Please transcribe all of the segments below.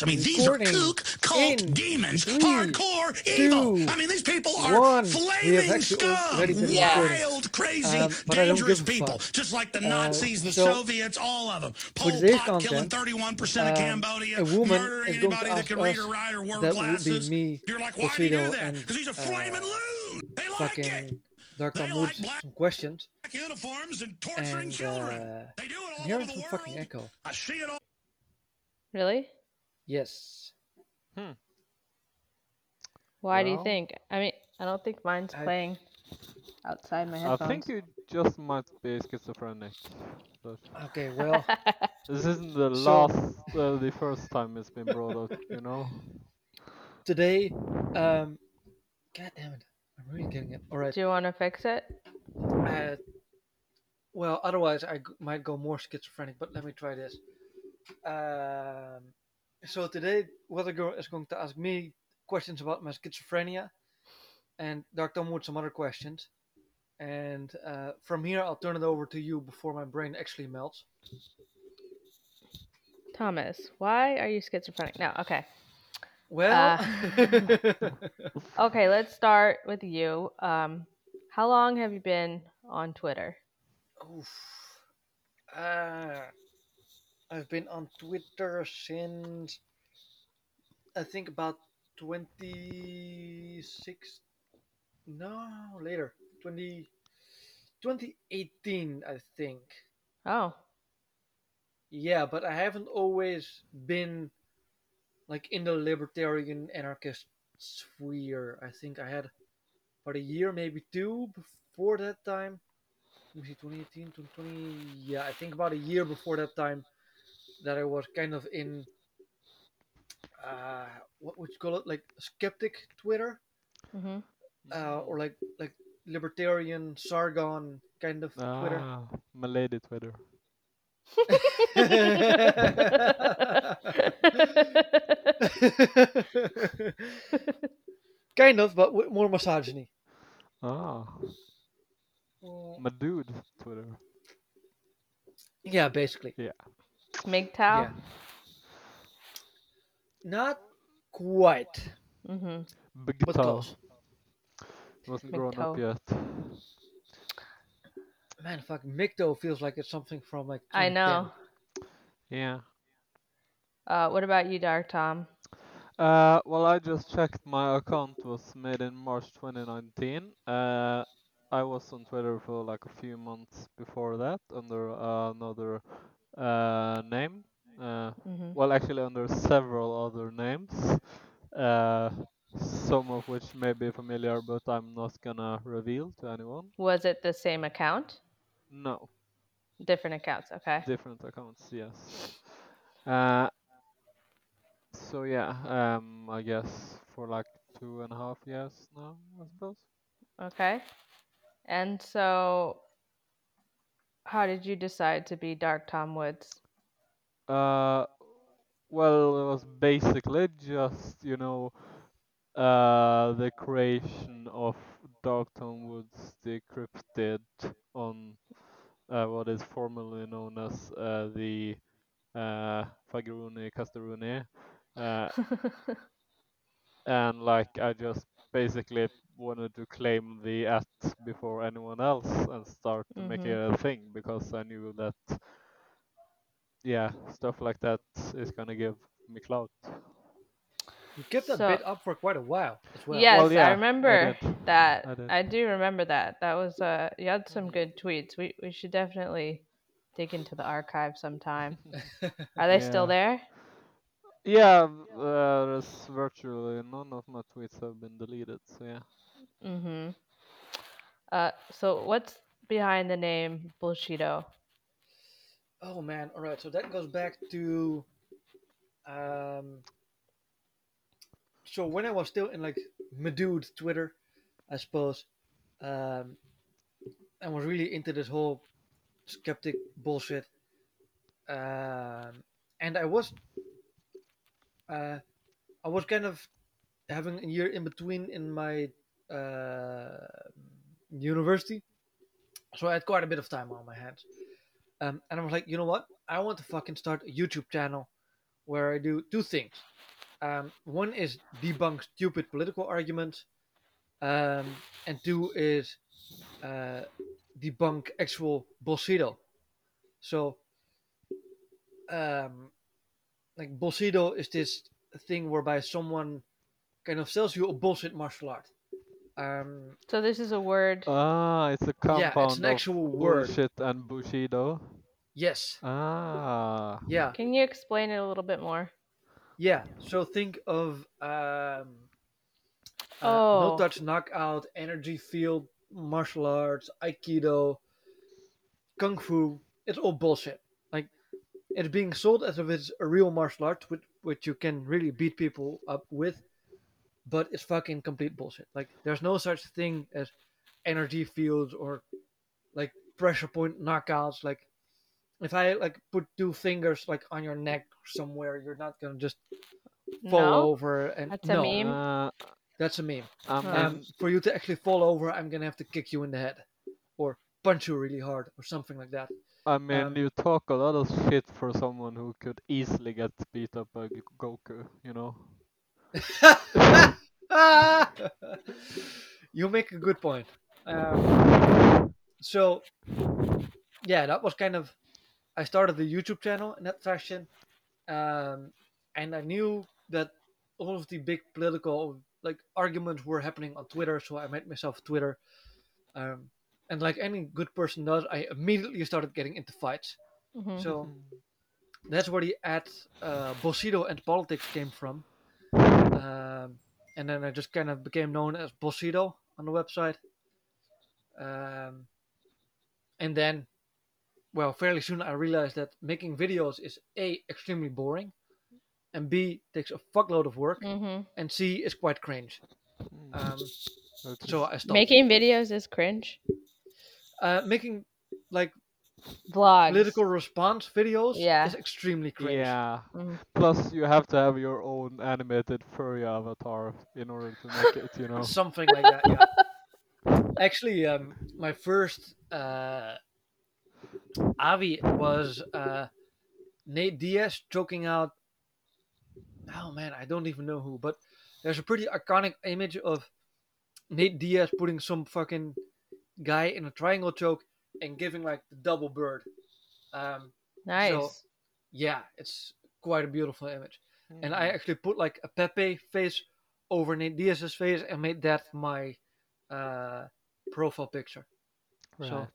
this. I mean, these are kook cult in demons, three, hardcore evil. two, I mean, these people are one. We have flaming actually scum, been wild, recording. crazy, Um, but I don't dangerous give a people, fuck. just like the Uh, Nazis, the so, Soviets, all of them. for Pol today's Pot killing content, 31% of um, Cambodia, a woman murdering is going to anybody that ask can read us or write or wear that would glasses. be me, You're like, why do you do Bushido, that? and Because he's a uh, flaming loon. They like it. fucking Dark They Tom like black- some questions. Uniforms and torturing And children. uh, They do it all I'm hearing over the some world. echo. I see it all. Really? Yes. Hmm. Why do you think? I mean, I don't think mine's I- playing outside my headphones. I think you just might be schizophrenic. But Okay, well, this isn't the So- last, uh, the first time it's been brought up, you know? today, um, god damn it, I'm really getting it. All right. do you want to fix it? Uh, well, otherwise I g- might go more schizophrenic, but let me try this. Um, so today, Weather Girl is going to ask me questions about my schizophrenia, and Dark Tom with some other questions. And uh, from here, I'll turn it over to you before my brain actually melts. Thomas, why are you schizophrenic? No, okay. Well, Okay, let's start with you. Um, how long have you been on Twitter? Oof. Uh, I've been on Twitter since I think about 26 no later 20 2018 I think. Oh, yeah but I haven't always been like in the libertarian anarchist sphere. I think I had about a year maybe two before that time. Let me see 2018 2020 yeah I think about a year before that time that I was kind of in uh what would you call it like skeptic Twitter hmm uh, or like like libertarian Sargon kind of Twitter. Ah, Milady Twitter. kind of, but with more misogyny. Ah, Mm, my dude Twitter. Yeah, basically. MGTOW? Yeah. Not quite, Mm-hmm. Big but toe. close. Wasn't grown up yet. Man, fuck, Micto feels like it's something from like. I 2010. know. Yeah. Uh, what about you, Dark Tom? Uh, well, I just checked my account was made in March 2019. Uh, I was on Twitter for like a few months before that under uh, another uh, name. Uh, hmm well, actually under several other names. Uh, some of which may be familiar, but I'm not gonna reveal to anyone. Was it the same account? No, Different accounts, okay. different accounts, yes. Uh, so yeah, um, I guess for like two and a half years now, I suppose. Okay. And so, how did you decide to be Dark Tom Woods? Uh, well, it was basically just, you know, uh, the creation of Dark Tom Woods, the cryptid on uh, what is formerly known as uh, the uh, Fageruni Castoruni. Uh, and like, I just basically wanted to claim the at before anyone else and start to make it a thing because I knew that yeah, stuff like that is gonna give me clout. You kept that So- bit up for quite a while as well. yes, Well, yeah, I I remember did. that. I. I do remember that. That was uh, you had some good tweets. We we should definitely dig into the archive sometime. Are they still there? Yeah, uh, there's virtually none of my tweets have been deleted, so yeah. Mm-hmm. Uh, so what's behind the name Bullshido? Oh man, all right. So that goes back to, um, so when I was still in like Madude Twitter, I suppose, um, I was really into this whole skeptic bullshit, um, and I was, uh, I was kind of having a year in between in my university, so I had quite a bit of time on my hands. Um, and I was like, you know what? I want to fucking start a YouTube channel where I do two things. Um, one is debunk stupid political arguments, um, and two is uh, debunk actual bullshit. So, um, like bullshit is this thing whereby someone kind of sells you a bullshit martial art. Um, So this is a word. Ah, it's a compound. yeah, it's an of actual word. bullshit and bushido. Yes. Ah. Yeah. Can you explain it a little bit more? Yeah. So think of um, uh, Oh. no touch knockout, energy field, martial arts, aikido, kung fu. It's all bullshit. Like it's being sold as if it's a real martial art, which which you can really beat people up with, but it's fucking complete bullshit. Like there's no such thing as energy fields or like pressure point knockouts. Like if I like put two fingers like on your neck somewhere, you're not gonna just fall no. over and That's a meme? Uh, that's a meme. I Huh. mean, Um, for you to actually fall over, I'm gonna have to kick you in the head, or punch you really hard, or something like that. I mean, um, you talk a lot of shit for someone who could easily get beat up by G- Goku, you know? you make a good point. Um, so, yeah, that was kind of. I started the YouTube channel in that fashion, um, and I knew that all of the big political like arguments were happening on Twitter, so I made myself Twitter. Um, and like any good person does, I immediately started getting into fights. Mhm. So that's where the ad uh, Bullshido and politics came from. Um, and then I just kind of became known as Bullshido on the website. Um, and then, well, fairly soon I realized that making videos is A, extremely boring, and B, takes a fuckload of work, Mhm. and C, is quite cringe. Um, so I stopped. Making videos is cringe. uh, making like Vlogs. political response videos Yeah. is extremely cringe. yeah. Mhm. Plus, you have to have your own animated furry avatar in order to make it, you know? something like that. Yeah. Actually, um, my first uh, Avi was uh, Nate Diaz choking out. Oh man, I don't even know who, but there's a pretty iconic image of Nate Diaz putting some fucking guy in a triangle choke and giving like the double bird. Um, Nice. yeah, it's quite a beautiful image. and Mm-hmm. I actually put like a Pepe face over Nate Diaz's face and made that my uh, profile picture. Right. so-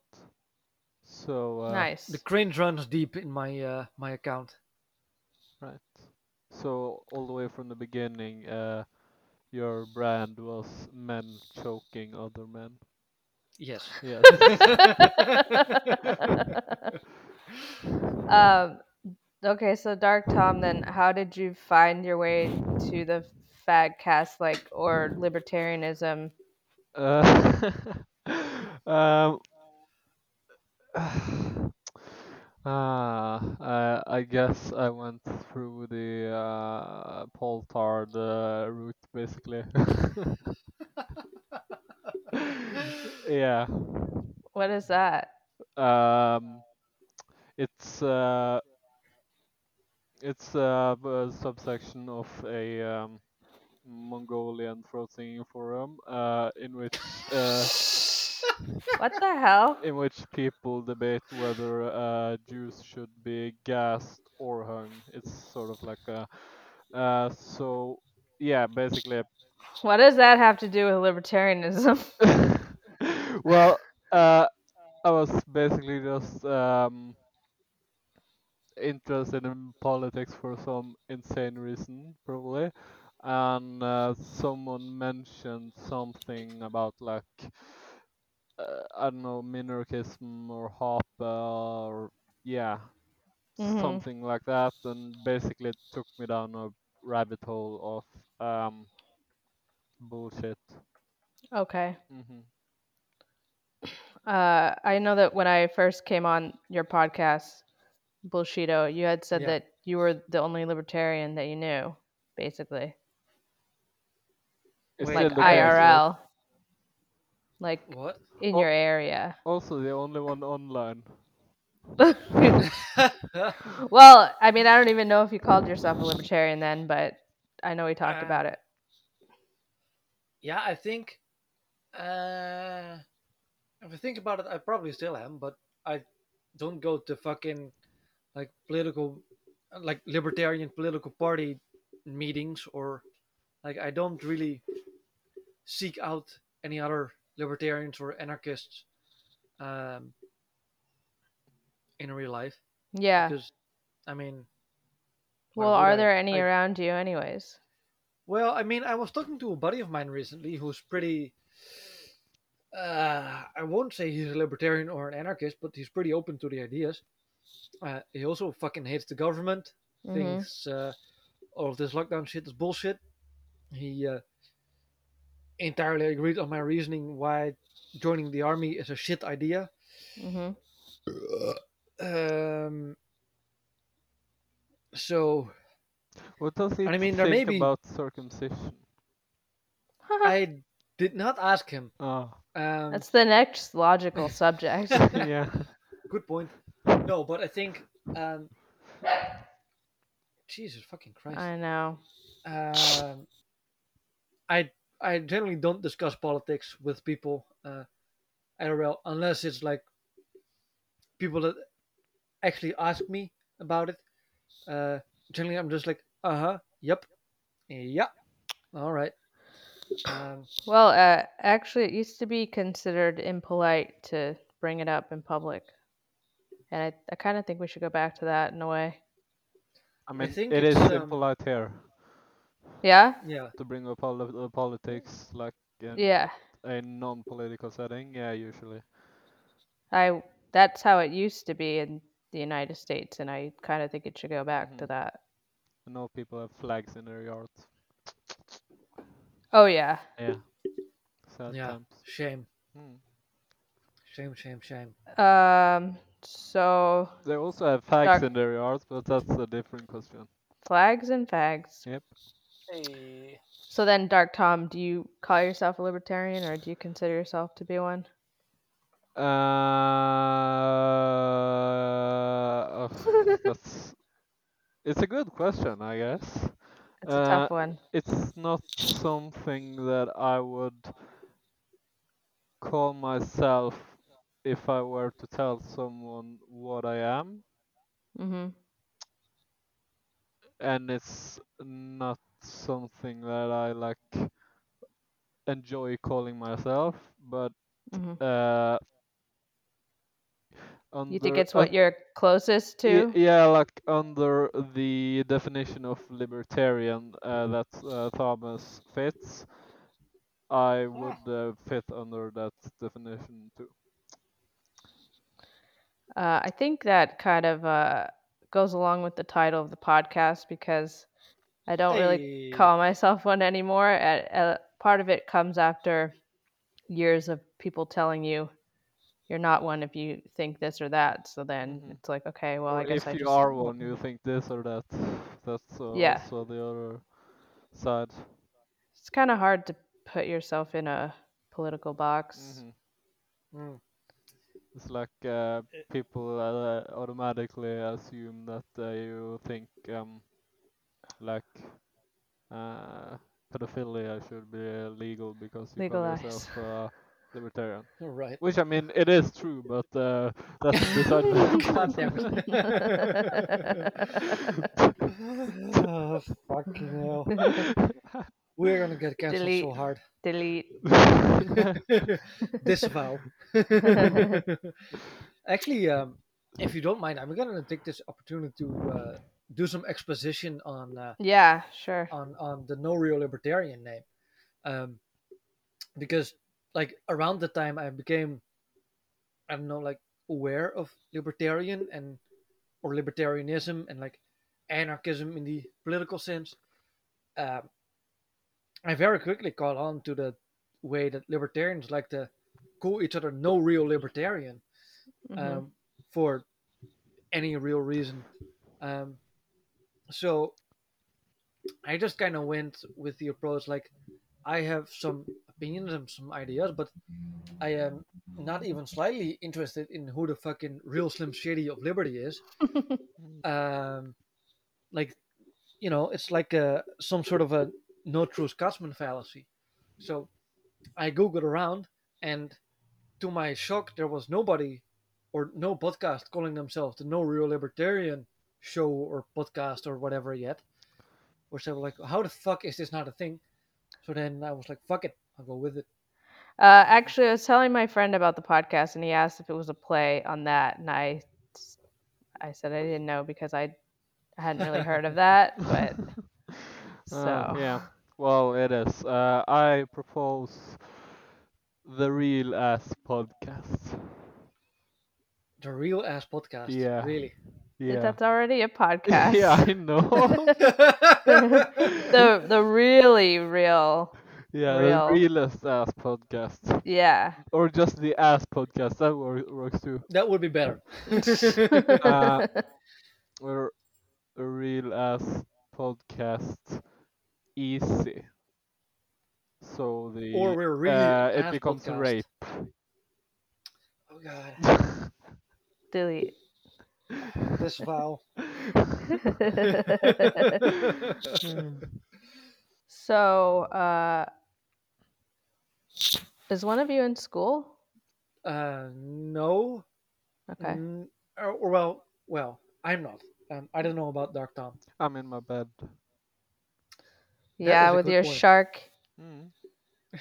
So, uh, nice. The cringe runs deep in my uh, my account. right. So, all the way from the beginning, uh, your brand was men choking other men. Yes. Yes. um, okay, so Dark Tom, then how did you find your way to the fag cast like or libertarianism? Uh, um, ah, uh, I guess I went through the uh, Poltard uh, route, basically. yeah. What is that? Um, it's uh, it's uh, a subsection of a um, Mongolian throat singing forum, uh, in which uh, What the hell? in which people debate whether uh, Jews should be gassed or hung. It's sort of like a uh, so yeah, basically. What does that have to do with libertarianism? well, uh, I was basically just um, interested in politics for some insane reason, probably. And uh, someone mentioned something about like uh, I don't know minarchism or Hoppe or yeah, Mhm. something like that, and basically it took me down a rabbit hole of um, bullshit. Okay. hmm Uh, I know that when I first came on your podcast, Bullshido, you had said Yeah. that you were the only libertarian that you knew, basically, It's like still the case, right? IRL, like What? in Oh. your area. Also, the only one online. well, I mean, I don't even know if you called yourself a libertarian then, but I know we talked Uh, about it. yeah, I think. Uh, if I think about it, I probably still am, but I don't go to fucking like political, like libertarian political party meetings or like I don't really seek out any other libertarians or anarchists um, in real life Yeah. because I mean, Well, are I? there any I- around you, anyways? Well, I mean, I was talking to a buddy of mine recently who's pretty. Uh, I won't say he's a libertarian or an anarchist, but he's pretty open to the ideas. Uh, he also fucking hates the government. hmm Thinks uh, all of this lockdown shit is bullshit. He uh, entirely agreed on my reasoning why joining the army is a shit idea. hmm Um, so What does he I mean, think be- about circumcision? I did not ask him. Oh, Um, That's the next logical subject. yeah. good point. No, but I think um Jesus fucking Christ. I know. Um I I generally don't discuss politics with people uh IRL unless it's like people that actually ask me about it. Uh generally I'm just like, uh-huh, yep. Yeah. All right. Um Well, uh, actually, it used to be considered impolite to bring it up in public. And I, I kind of think we should go back to that in a way. I mean, think it is it's, um, impolite here Yeah? yeah. to bring up poli- uh, politics like in Yeah. a non-political setting. Yeah, usually. I that's how it used to be in the United States and I kind of think it should go back to Mhm. that. I know people have flags in their yards. Oh yeah. Yeah. Sad Yeah. times. Shame. Hmm. Shame, shame, shame. Um so They also have fags Dark- in their yards, but that's a different question. flags and fags. Yep. Hey. So then Dark Tom, do you call yourself a libertarian or do you consider yourself to be one? Uh, ugh, that's it's a good question, I guess. It's a Uh, tough one. It's not something that I would call myself if I were to tell someone what I am, Mm-hmm. and it's not something that I like enjoy calling myself, but mm-hmm. uh, You think it's what un- you're closest Ye- to? Yeah, like under the definition of libertarian uh, that uh, Thomas fits, I would uh, fit under that definition too. Uh, I think that kind of uh, goes along with the title of the podcast because I don't really call myself one anymore. Uh, uh, part of it comes after years of people telling you you're not one if you think this or that. So then Mhm. it's like, okay, well, or I guess if I you just are one, you think this or that. That's uh, Yeah. also the other side. It's kind of hard to put yourself in a political box. Mhm. Mm. It's like uh, people uh, automatically assume that uh, you think um, like uh, pedophilia should be uh, legal because you call Legalized. yourself uh, libertarian. All right. Which I mean, it is true, but uh, that's beside the God damn point. oh, fucking hell. We're gonna get cancelled so hard. Delete. Disavow. Actually, um, if you don't mind, I'm gonna take this opportunity to uh, do some exposition on uh, Yeah, sure. on on the no real libertarian name, um, because like around the time I became, I don't know, like aware of libertarian and or libertarianism and like anarchism in the political sense, um, I very quickly caught on to the way that libertarians like to call each other no real libertarian Mhm. um, for any real reason. Um, so I just kind of went with the approach like I have some opinions and some ideas, but I am not even slightly interested in who the fucking real Slim Shady of Liberty is. um, like, you know, it's like a, some sort of a no true Scotsman fallacy. So I googled around, and to my shock, there was nobody or no podcast calling themselves the No Real Libertarian show or podcast or whatever yet. Or so like, how the fuck is this not a thing? So then I was like, fuck it, I'll go with it. Uh, actually, I was telling my friend about the podcast, and he asked if it was a play on that, and I, I said I didn't know because I hadn't really heard of that, but so Uh, yeah. Well, it is. Uh, I propose the real ass podcast. The real ass podcast. Yeah. Really. Yeah. that's already a podcast. yeah, I know. the the really real, yeah, Real. the realest ass podcast, yeah. or just the ass podcast. That works too. that would be better. Uh, Or a real ass podcast, easy. So the or we're really uh, it becomes a podcast. rape. Oh god. Delete. This vow. so, uh, is one of you in school? uh no. Okay. Mm, or, or well well, I'm not. Um, I don't know about Dark Tom. I'm in my bed. yeah, with your point. shark. Mm.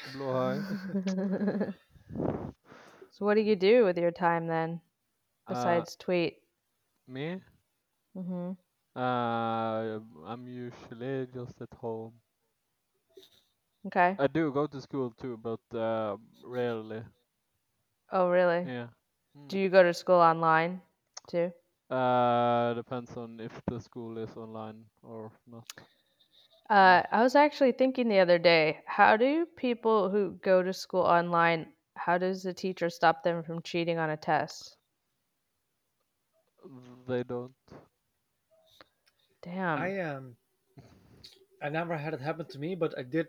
Blow high. so, what do you do with your time then, Uh, besides tweet? Me? hmm Uh, I'm usually just at home. Okay. I do go to school too, but uh, rarely. Oh, really? Yeah. Do you go to school online too? Uh, depends on if the school is online or not. Uh, I was actually thinking the other day, how do people who go to school online, how does the teacher stop them from cheating on a test? They don't. Damn. I um I never had it happen to me, but I did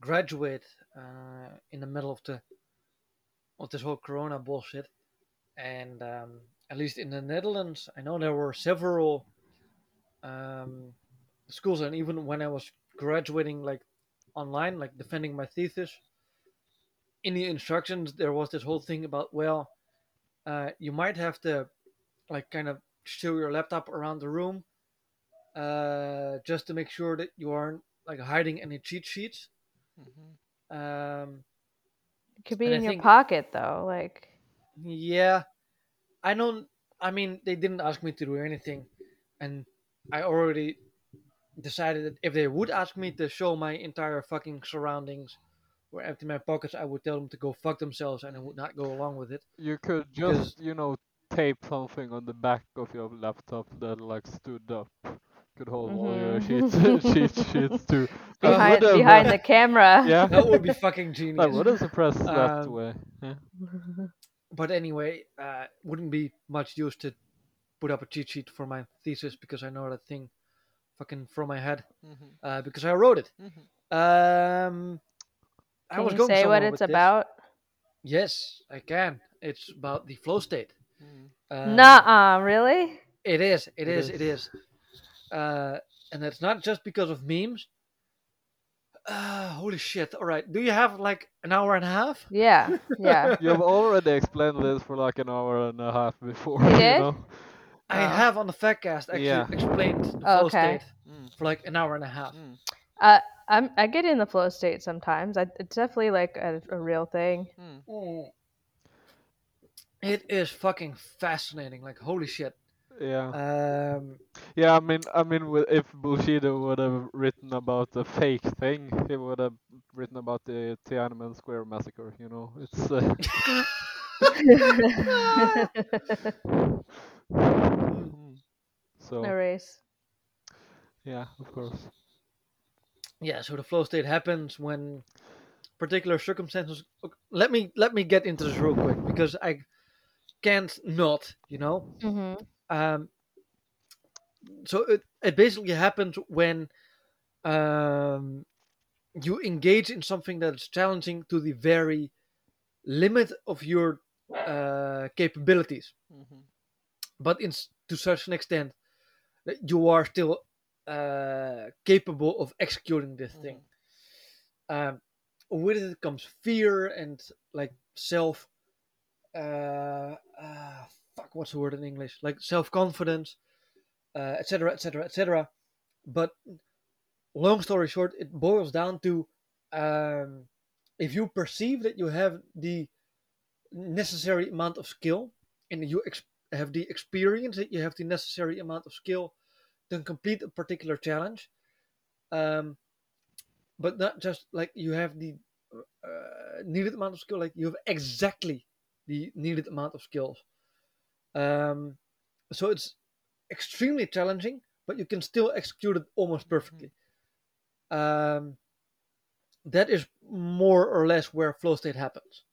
graduate uh, in the middle of the of this whole Corona bullshit, and um, at least in the Netherlands, I know there were several um, schools, and even when I was graduating, like online, like defending my thesis, in the instructions there was this whole thing about well, uh, you might have to like kind of show your laptop around the room uh, just to make sure that you aren't like hiding any cheat sheets. Mhm. Um, it could be and I in your think- pocket though, like yeah, I don't. I mean, they didn't ask me to do anything, and I already decided that if they would ask me to show my entire fucking surroundings or empty my pockets, I would tell them to go fuck themselves, and I would not go along with it. You could just, you know, tape something on the back of your laptop that like stood up. Could hold all your cheat Mhm. cheat sheets too. That behind would've, behind uh, the camera. Yeah. That would be fucking genius. That would have suppressed that Um, way. Yeah. but anyway, uh, wouldn't be much use to put up a cheat sheet for my thesis because I know that thing fucking from my head Mhm, uh, because I wrote it. mhm. Um, I Can was you going say what it's with this. about? Yes, I can. It's about the flow state. Mhm. Um, Nuh-uh, really? It is. It It is. It is. is. Uh, and it's not just because of memes. Uh, holy shit! All right, do you have like an hour and a half? Yeah, yeah. You've already explained this for like an hour and a half before. You You did? know? I Oh. have on the Fatcast actually Yeah. explained the Oh, flow okay. state Mm, for like an hour and a half. mm. Uh, I'm I get in the flow state sometimes. I, it's definitely like a, a real thing. Mm. It is fucking fascinating. Like holy shit. Yeah. Um, Yeah, I mean, I mean, wi- if Bullshido would have written about the fake thing, he would have written about the Tiananmen Square massacre. You know, it's. Uh, so no race. yeah, of course. yeah. So the flow state happens when particular circumstances. Let me let me get into this real quick because I can't not. You know. hmm Um, so it, it basically happens when um, you engage in something that's challenging to the very limit of your uh, capabilities, Mhm. but in to such an extent that you are still uh, capable of executing this thing. Um, with it comes fear and like self. Uh, uh, what's the word in English? Like self confidence, uh, etc., etc., etc. But long story short, it boils down to um, if you perceive that you have the necessary amount of skill and you ex- have the experience that you have the necessary amount of skill to complete a particular challenge, um, but not just like you have the uh, needed amount of skill, like you have exactly the needed amount of skills. Um, so it's extremely challenging, but you can still execute it almost perfectly. Um, that is more or less where flow state happens.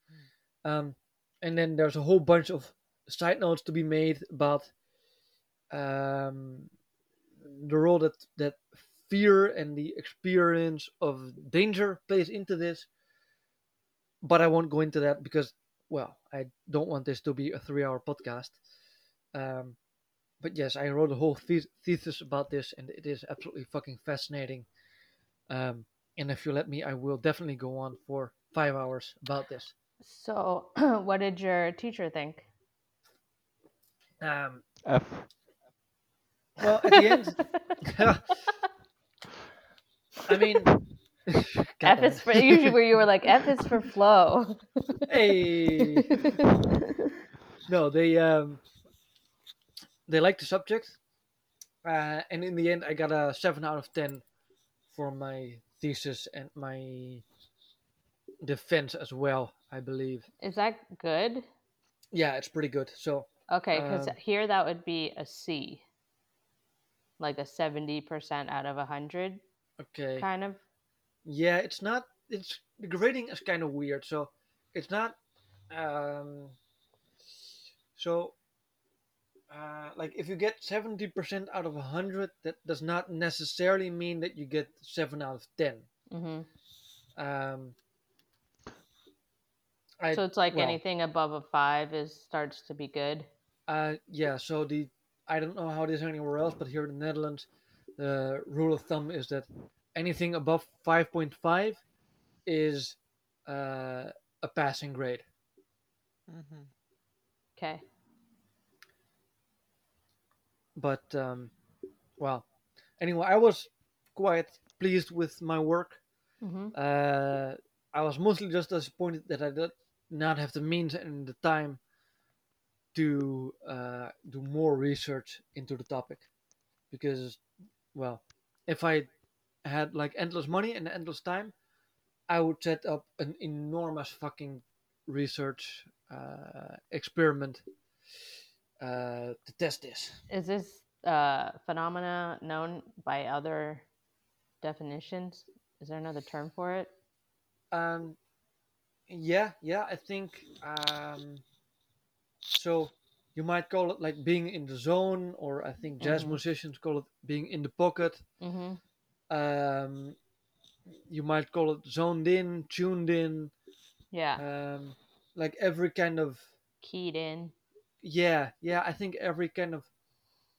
Um, and then there's a whole bunch of side notes to be made about um, the role that that fear and the experience of danger plays into this. But I won't go into that because, well, I don't want this to be a three-hour podcast. Um, but yes, I wrote a whole the- thesis about this, and it is absolutely fucking fascinating. Um, and if you let me, I will definitely go on for five hours about this. So, what did your teacher think? Um, F. well, at the end, I mean, F is for usually where you were like F is for flow. hey. no, they um, they liked the subject, uh, and in the end, I got a seven out of ten for my thesis and my defense as well. I believe. is that good? Yeah, it's pretty good. So Okay, because Um, here that would be a C, like a seventy percent out of a hundred, okay, kind of. Yeah, it's not. It's the grading is kind of weird. So it's not. Um, so uh, like if you get 70% out of 100 that does not necessarily mean that you get 7 out of 10 hmm um, I, So it's like well, anything above a five is starts to be good. uh, yeah so the i don't know how it is anywhere else but here in the netherlands the rule of thumb is that anything above 5.5 is uh, a passing grade Mhm. Okay. but um, well anyway i was quite pleased with my work hmm uh, i was mostly just disappointed that i did not have the means and the time to uh, do more research into the topic because well if i had like endless money and endless time i would set up an enormous fucking research uh, experiment uh, to test this Is this uh, phenomena known by other definitions? Is there another term for it? Um, yeah, yeah, I think um, so. You might call it like being in the zone, or I think jazz Mhm. musicians call it being in the pocket. Mm-hmm. Um, you might call it zoned in, tuned in, Yeah. um, like every kind of Keyed in. yeah, yeah. I think every kind of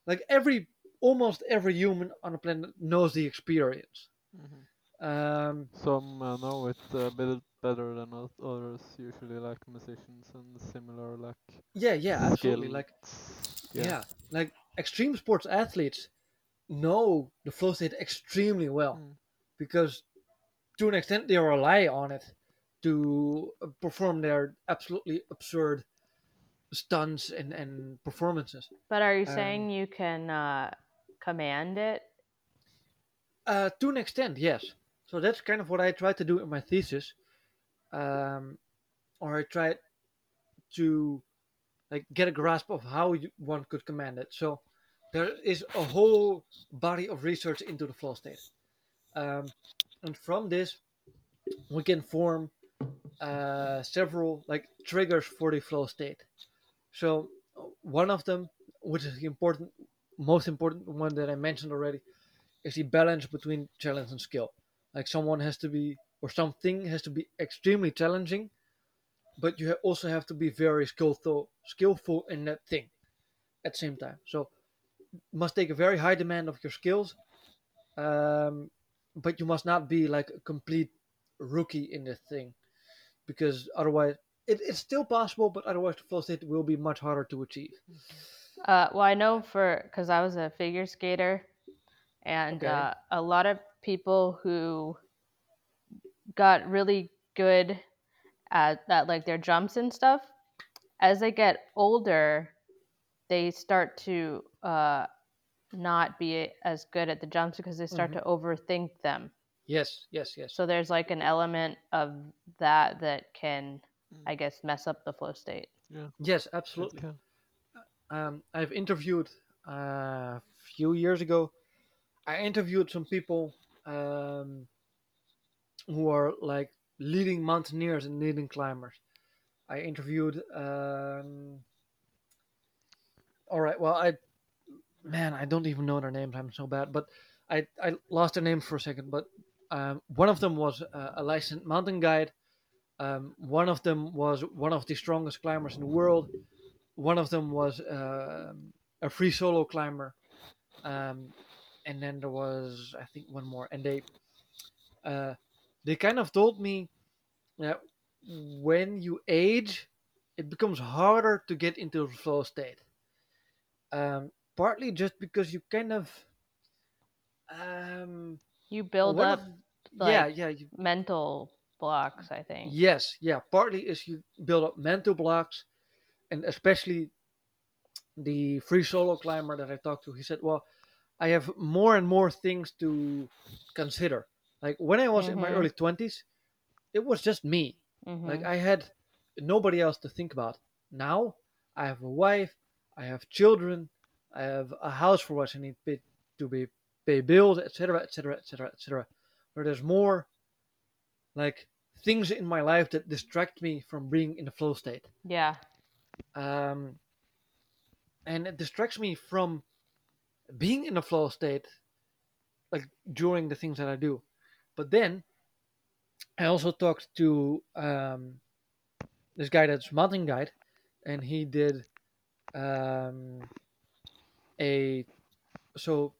like every almost every human on the planet knows the experience. Mhm. Um, Some uh, know it a bit better than others, usually like musicians and similar like yeah, yeah, absolutely. Like skills. yeah. like extreme sports athletes know the flow state extremely well Mm. because to an extent they rely on it to perform their absolutely absurd stunts and, and performances But are you Um, saying you can uh, command it? uh, to an extent yes so that's kind of what i tried to do in my thesis um, or i tried to like get a grasp of how you, one could command it so there is a whole body of research into the flow state um, and from this we can form uh, several like triggers for the flow state so one of them which is the important most important one that i mentioned already is the balance between challenge and skill. Like someone has to be or something has to be extremely challenging, but you also have to be very skillful skillful in that thing at the same time. So must take a very high demand of your skills, um, but you must not be like a complete rookie in this thing, because otherwise it, it's still possible, but otherwise the flow state will be much harder to achieve. Uh, well, I know for because I was a figure skater, and Okay. uh, a lot of people who got really good at, that, like their jumps and stuff, as they get older, they start to uh, not be as good at the jumps because they start Mhm. to overthink them. Yes, yes, yes. So there's like an element of that that can, Mm. I guess, mess up the flow state. Yeah. Yes, absolutely. can. um, I've interviewed uh, a few years ago. I interviewed some people um, who are like leading mountaineers and leading climbers. I interviewed. Um, all right. Well, I man, I don't even know their names. I'm so bad, but I I lost their names for a second. But um, one of them was uh, a licensed mountain guide. Um, one of them was one of the strongest climbers in the world. One of them was um a free solo climber, um, and then there was I think one more. And they uh, they kind of told me that when you age, it becomes harder to get into the flow state. Um, partly just because you kind of um, You build up of- yeah, like, yeah, you, mental blocks, I think. Yes, yeah. Partly is you build up mental blocks, and especially the free solo climber that I talked to. He said, "Well, I have more and more things to consider. Like when I was in my Mhm. early twenties, it was just me. Mhm. Like I had nobody else to think about. Now I have a wife, I have children, I have a house for which I need pay, to be pay bills, etc., etc., etc., etc. Where there's more like things in my life that distract me from being in the flow state. yeah. Um, and it distracts me from being in the flow state, like during the things that I do. But then I also talked to um, this guy that's mountain guide, and he did um, a so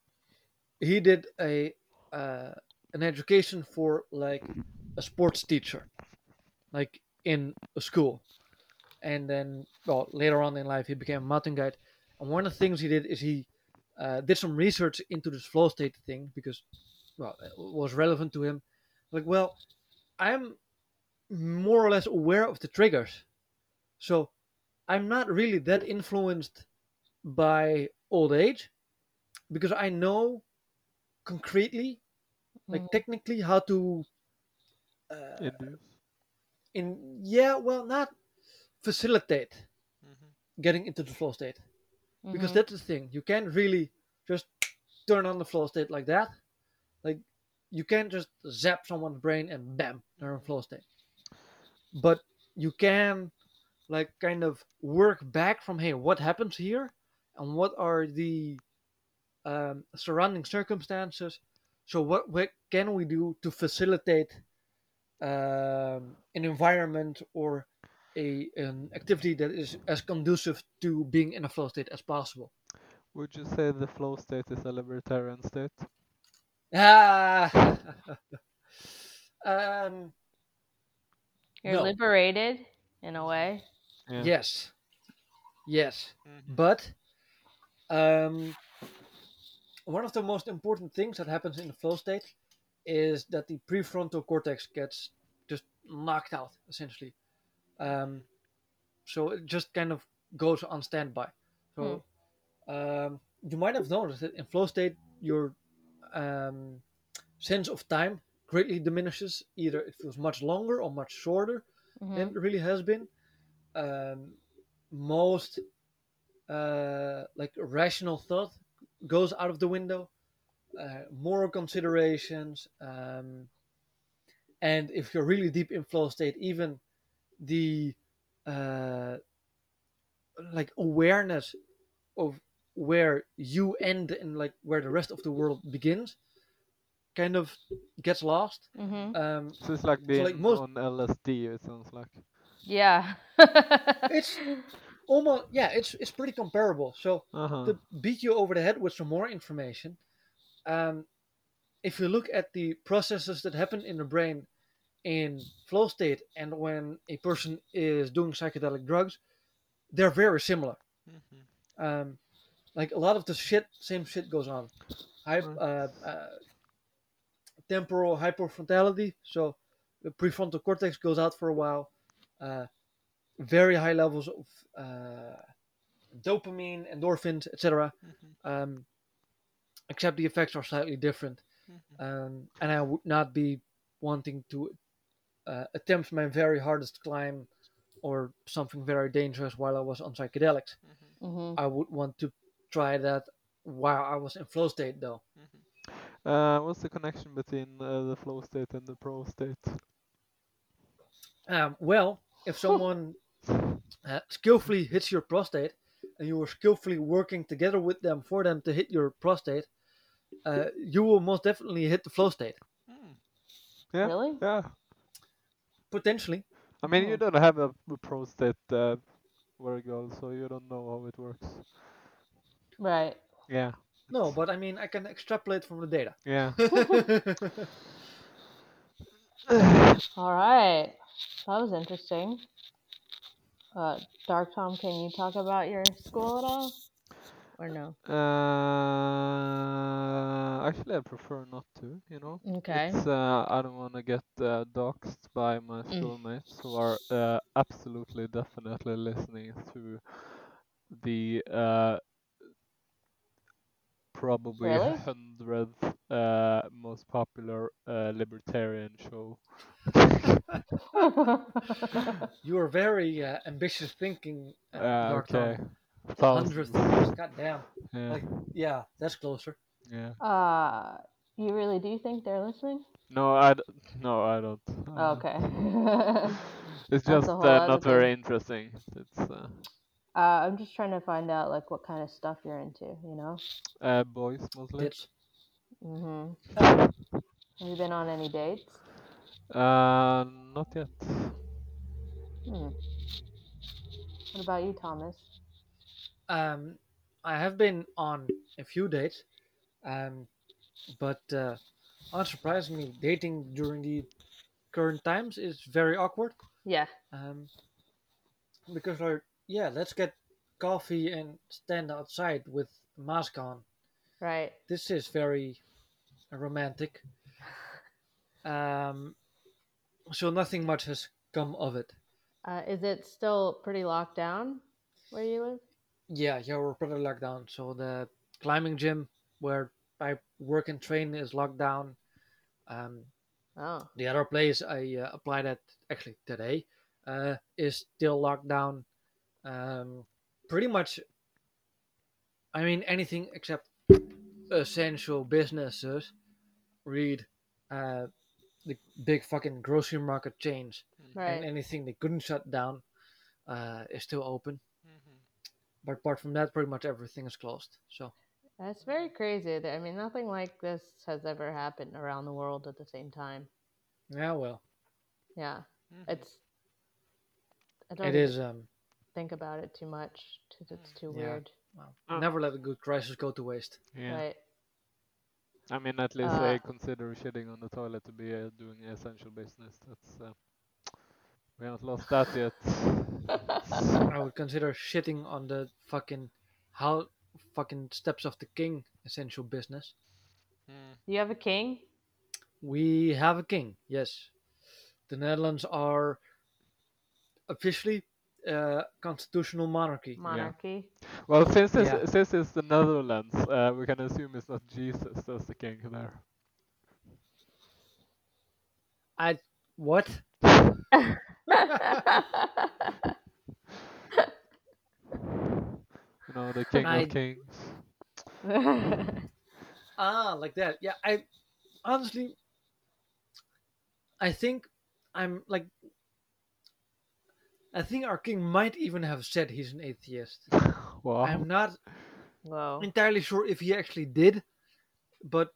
he did a uh, an education for like a sports teacher, like in a school, and then well later on in life he became a mountain guide. And one of the things he did is he uh, did some research into this flow state thing because well it was relevant to him. Like well, I'm more or less aware of the triggers, so I'm not really that influenced by old age because I know concretely, like Mhm. technically, how to. Uh, Induce. in yeah, well, not facilitate Mm-hmm. getting into the flow state because Mhm. that's the thing. You can't really just turn on the flow state like that. Like you can't just zap someone's brain and bam, they're in flow state. But you can like kind of work back from hey, what happens here, and what are the um, surrounding circumstances. So what what can we do to facilitate um, an environment or a an activity that is as conducive to being in a flow state as possible? Would you say the flow state is a libertarian state? Ah. um, You're no. liberated in a way. Yeah. Yes. Yes. Mhm. But um, one of the most important things that happens in the flow state is that the prefrontal cortex gets just knocked out, essentially. Um, so it just kind of goes on standby. So um, you might have noticed that in flow state, your um, sense of time greatly diminishes. Either it feels much longer or much shorter Mhm. than it really has been. Um, most uh, like rational thought goes out of the window. Uh, moral considerations, um, and if you're really deep in flow state, even the uh, like awareness of where you end and like where the rest of the world begins kind of gets lost. hmm Um, So it's like being like most- on LSD. It sounds like. Yeah. it's almost yeah, it's it's pretty comparable. So Uh huh. to beat you over the head with some more information, um, if you look at the processes that happen in the brain in flow state and when a person is doing psychedelic drugs, they're very similar. Mm-hmm. Um, like a lot of the shit, same shit goes on. Hy- Right. uh, uh, temporal hypofrontality, so the prefrontal cortex goes out for a while. Uh, very high levels of uh, dopamine, endorphins, etc. Um, except the effects are slightly different. Um, and I would not be wanting to uh, attempt my very hardest climb or something very dangerous while I was on psychedelics. hmm I would want to try that while I was in flow state, though. Uh, what's the connection between uh, the flow state and the pro state? Um, well, if someone uh, skillfully hits your prostate and you are skillfully working together with them for them to hit your prostate, uh, you will most definitely hit the flow state. Yeah. Really? Yeah. Potentially. I mean, Oh. you don't have a, a pro state uh, very so you don't know how it works. Right. Yeah. No, but I mean, I can extrapolate from the data. Yeah. All right. That was interesting. Uh, Dark Tom, can you talk about your school at all? Or no? Uh, actually, I prefer not to. You know. Okay. It's, uh, I don't want to get uh, doxxed by my Mm. schoolmates who are uh, absolutely, definitely listening to the uh, probably Really? hundredth uh, most popular uh, libertarian show. you are very uh, ambitious thinking, uh, Uh, okay. Tom. Thousands. Hundred God damn. Yeah. Like, yeah, that's closer. yeah. uh, you really do think they're listening? No, I d- no, I don't. Uh, Okay. It's just uh, not very thing. interesting. It's uh, I'm just trying to find out like what kind of stuff you're into. You know? uh, boys mostly. It's hmm Have you been on any dates? Uh, not yet. Hmm. What about you, Thomas? um, I have been on a few dates, um, but uh, unsurprisingly, dating during the current times is very awkward. Yeah. Um, because like, yeah, let's get coffee and stand outside with mask on. Right. This is very romantic. Um, so nothing much has come of it. Uh, is it still pretty locked down where you live? Yeah, yeah, we're pretty locked down. So the climbing gym where I work and train is locked down. Um, Oh. the other place I uh, applied at actually today uh, is still locked down. Um, pretty much, I mean, anything except essential businesses. Read uh, the big fucking grocery market chains Right. and anything they couldn't shut down uh, is still open. But apart from that, pretty much everything is closed. So That's very crazy. I mean, nothing like this has ever happened around the world at the same time. yeah, well, Yeah. It's. I don't it even is. Um, think about it too much. 'cause It's too Yeah. weird. well, Oh. never let a good crisis go to waste. Yeah. Right. I mean, at least Uh, they consider shitting on the toilet to be uh, doing essential business. That's uh, we haven't lost that yet. I would consider shitting on the fucking how fucking steps of the king essential business. you have a king? We have a king, yes. The Netherlands are officially uh, constitutional monarchy. Monarchy. Well, since it's, Yeah. since it's the Netherlands, uh, we can assume it's not Jesus that's the king there. I what? You know, the king I- of kings. Ah, like that. Yeah, I honestly, I think I'm like, I think our king might even have said he's an atheist. wow. I'm not Whoa. entirely sure if he actually did, but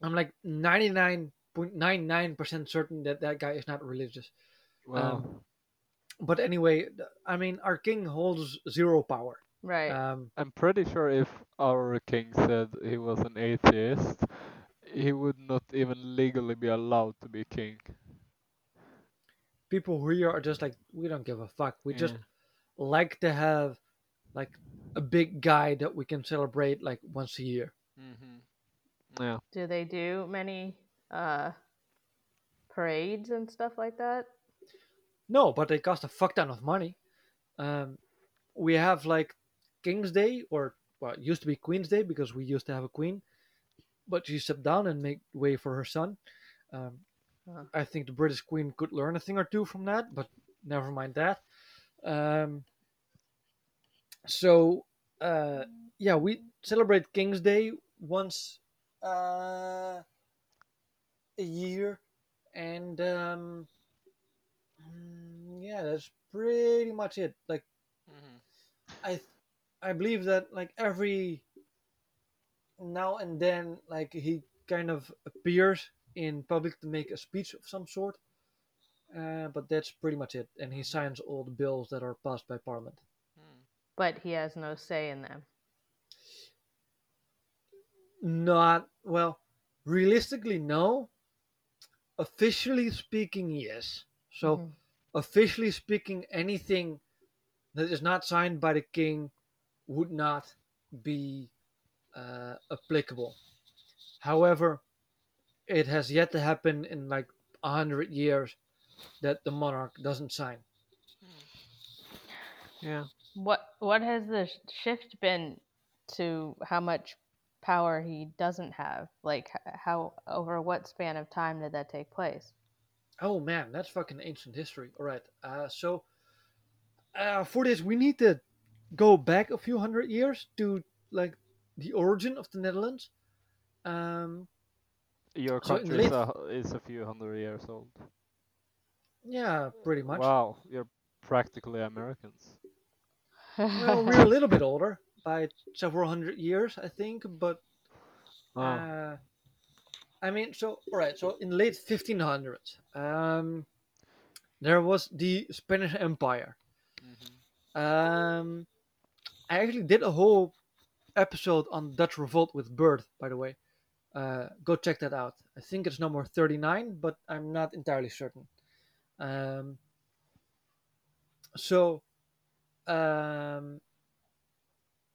I'm like 99.99% certain that that guy is not religious. Well, But anyway, I mean, our king holds zero power. Right. Um, I'm pretty sure if our king said he was an atheist, he would not even legally be allowed to be king. People here are just like, we don't give a fuck. We just like to have like a big guy that we can celebrate like once a year. Mm-hmm. Yeah. do they do many uh parades and stuff like that? No, but they cost a fuck ton of money. Um, we have like King's Day, or well, it used to be Queen's Day because we used to have a queen, but she stepped down and made way for her son. Um, I think the British Queen could learn a thing or two from that, but never mind that. Um, so, uh, yeah, we celebrate King's Day once uh, a year, and um, mm, yeah, that's pretty much it. Like, I, I believe that like every now and then, like he kind of appears in public to make a speech of some sort. Uh, but that's pretty much it, and he signs all the bills that are passed by Parliament. But he has no say in them. Not well, realistically, no. Officially speaking, yes. So, Mhm. officially speaking, anything that is not signed by the king would not be uh, applicable. However, it has yet to happen in like a hundred years that the monarch doesn't sign. Yeah. What what has the shift been to how much power he doesn't have? Like how over what span of time did that take place? Oh man, that's fucking ancient history. All right. Uh, so uh, for this, we need to go back a few hundred years to like the origin of the Netherlands. Um, Your country is, a, is a few hundred years old. yeah, pretty much. Wow, you're practically Americans. Well, we're a little bit older by several hundred years, I think. But Oh, uh, I mean, so all right. So in late 1500s, um, there was the Spanish Empire. mhm. Um, I actually did a whole episode on Dutch Revolt with Bird, by the way. Uh, go check that out. I think it's number 39, but I'm not entirely certain. Um, so, um,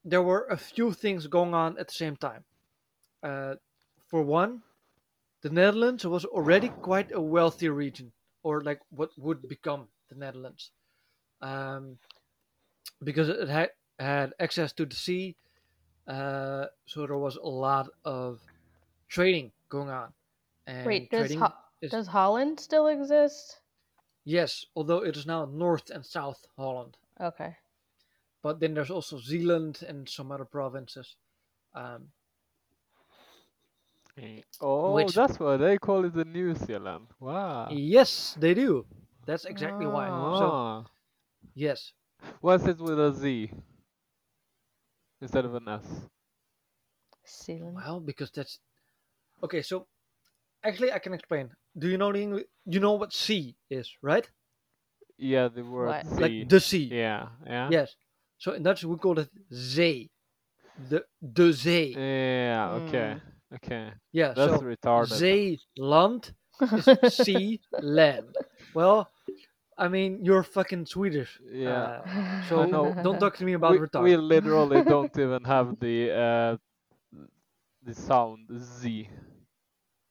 there were a few things going on at the same time. Uh, for one, the Netherlands was already quite a wealthy region, or like what would become the Netherlands. Um, because it had had access to the sea, uh, so there was a lot of trading going on. And Wait, does trading Ho- is- does Holland still exist? yes, although it is now North and South Holland, Okay. but then there's also Zeeland and some other provinces. Um, Eh, Oh, Which- that's why they call it the New Zealand. Wow. yes, they do. That's exactly why. So Ah. yes, What's it with a Z instead of an S? Sealand. well, because that's okay. So actually, I can explain. Do you know the English? You know what sea is, right? Yeah, the word What? Z. Like the sea. yeah, yeah. Yes. So in Dutch we call it zee. The de zee. Yeah, okay. Okay. Yeah. That's so retarded. zeeland is sea land. Well, I mean you're fucking Swedish. Yeah. Uh, so know. don't talk to me about we, retard. we literally don't even have the uh, the sound Z.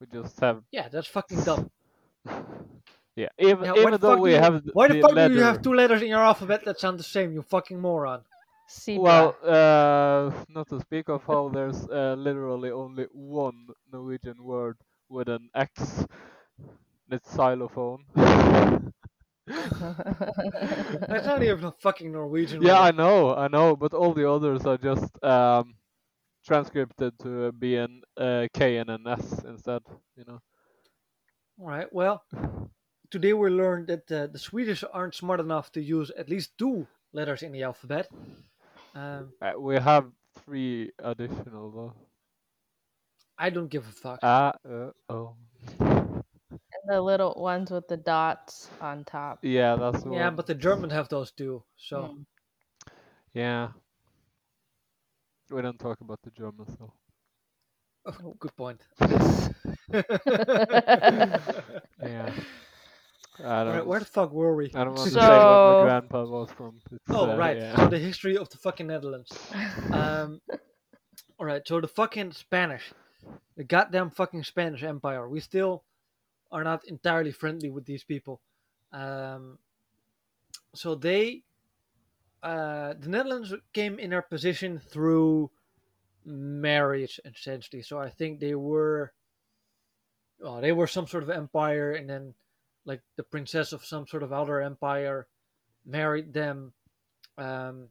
We just have Yeah, that's fucking dumb. yeah. Even Yeah, even the though fuck we do you, have th- why the, the fuck letter. do you have two letters in your alphabet that sound the same? You fucking moron. Zebra. Well, uh, not to speak of how there's uh, literally only one Norwegian word with an X. It's xylophone. That's not even a fucking Norwegian. yeah, I know, I know, but all the others are just um, transcripted to be an uh, K and an S instead. You know. All right. Well, today we learned that uh, the Swedish aren't smart enough to use at least two letters in the alphabet. Um, Uh, we have three additional though. I don't give a fuck. Ah, uh, oh. And the little ones with the dots on top. Yeah, that's what. yeah, but the Germans have those too. So Mm. Yeah. We don't talk about the Germans though. oh, good point. Yeah. I don't. Alright, where the fuck were we? I don't want to say where my grandpa was from. It's, Oh uh, right, Yeah. so the history of the fucking Netherlands. Um, all right, so the fucking Spanish, the goddamn fucking Spanish Empire. We still are not entirely friendly with these people. Um, so they, uh, the Netherlands came in their position through marriage, essentially. So I think they were, well, they were some sort of empire, and then like the princess of some sort of other empire married them. Um,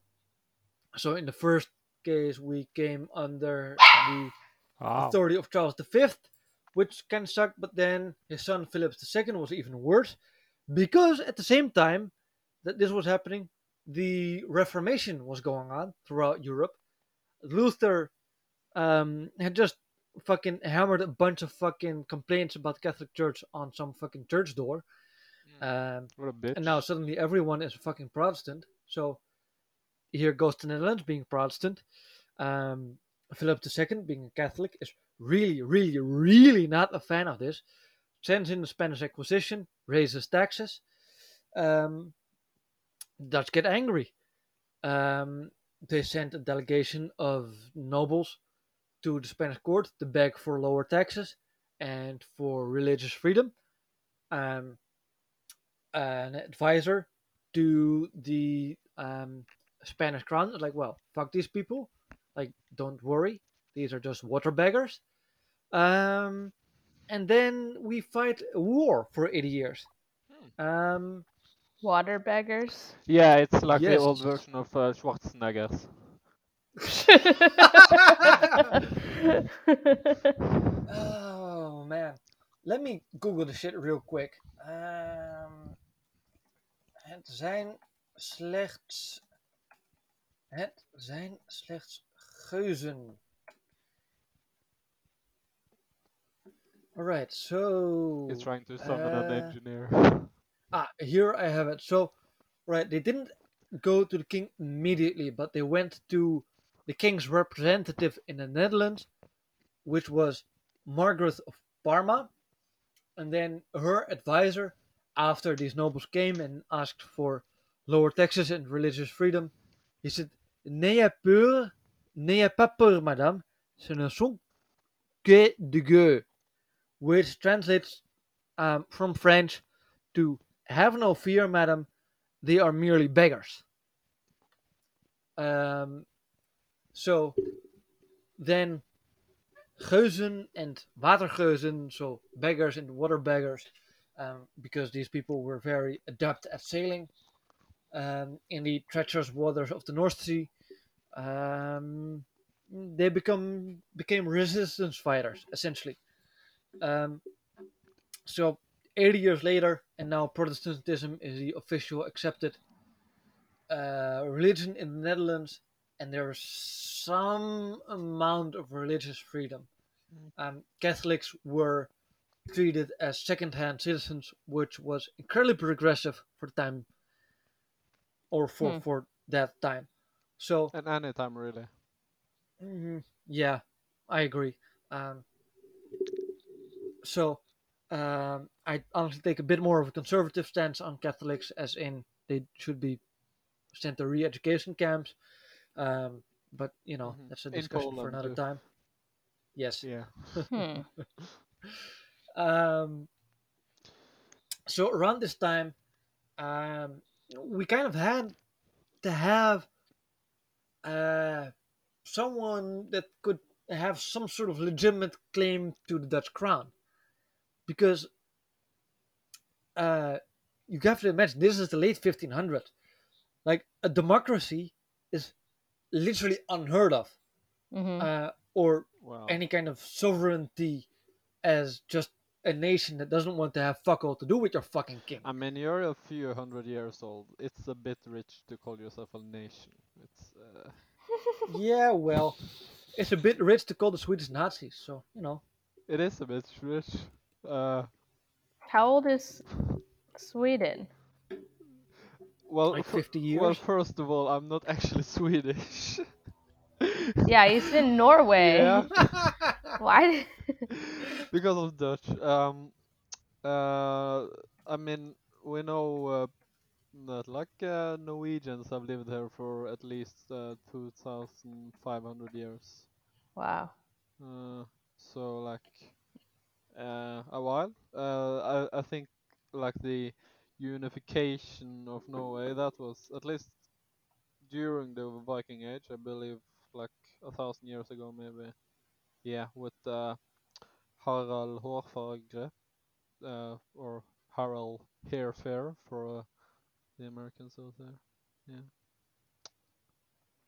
so in the first case, we came under the authority of Charles V, which kind of sucked. But then his son Philip II was even worse, because at the same time that this was happening, the Reformation was going on throughout Europe. Luther um, had just fucking hammered a bunch of fucking complaints about Catholic Church on some fucking church door. Um, What a bitch. and now suddenly everyone is a fucking Protestant. So here goes the Netherlands being Protestant. Um, Philip II, being a Catholic, is really, really, really not a fan of this. Sends in the Spanish Inquisition, raises taxes. Um, Dutch get angry. Um, they sent a delegation of nobles to the Spanish court to beg for lower taxes and for religious freedom. Um, an advisor to the um, Spanish crown is like, well, fuck these people. Like, don't worry, these are just water beggars. Um, and then we fight a war for 80 years. Um, Water beggars. Yeah, it's like the Yes. old version of uh, Schwarzenegger's. oh man, let me Google the shit real quick. Um, het zijn slechts. Het zijn slechts geuzen. Alright, so. He's trying to summon an uh, engineer. Ah, here I have it. So, right, they didn't go to the king immediately, but they went to the king's representative in the Netherlands, which was Margaret of Parma, and then her advisor, after these nobles came and asked for lower taxes and religious freedom, he said, N'ayez peur, n'ayez pas peur, madame, ce ne sont que de gueux, which translates um, from French to have no fear, madam, they are merely beggars. Um, so then geuzen and watergeuzen, so beggars and water beggars, um, because these people were very adept at sailing um, in the treacherous waters of the North Sea. Um, they become became resistance fighters essentially. Um, so 80 years later, and now Protestantism is the official accepted uh, religion in the Netherlands, and there's some amount of religious freedom. Um, Catholics were treated as second-hand citizens, which was incredibly progressive for the time, or for Hmm. for that time. So at any time, really. Mhm. Yeah, I agree. Um, so, um, I honestly take a bit more of a conservative stance on Catholics, as in they should be sent to re-education camps. Um, but you know, Mhm. that's a discussion for another too. time. Yes. Yeah. Hmm. Um, so around this time, um, we kind of had to have uh, someone that could have some sort of legitimate claim to the Dutch crown, because uh, you have to imagine this is the late 1500s. Like a democracy is literally unheard of, hmm uh, or Wow. any kind of sovereignty as just a nation that doesn't want to have fuck all to do with your fucking king. I mean, you're a few hundred years old. It's a bit rich to call yourself a nation. It's uh, yeah, well, it's a bit rich to call the Swedes Nazis, so you know. It is a bit rich. Uh, How old is Sweden? well, Like fir- 50 well, first of all, I'm not actually Swedish. Yeah, he's in Norway. Yeah. Why? because of Dutch. Um, uh, I mean, we know uh, that like uh, Norwegians have lived here for at least uh, 2,500 years. wow. Uh, so like uh, a while. Uh, I I think like the unification of Norway that was at least during the Viking Age. I believe like a thousand years ago maybe. Yeah, with uh, Harald Hårfagre, uh, or Harald Hairfair for uh, the Americans out there. Yeah.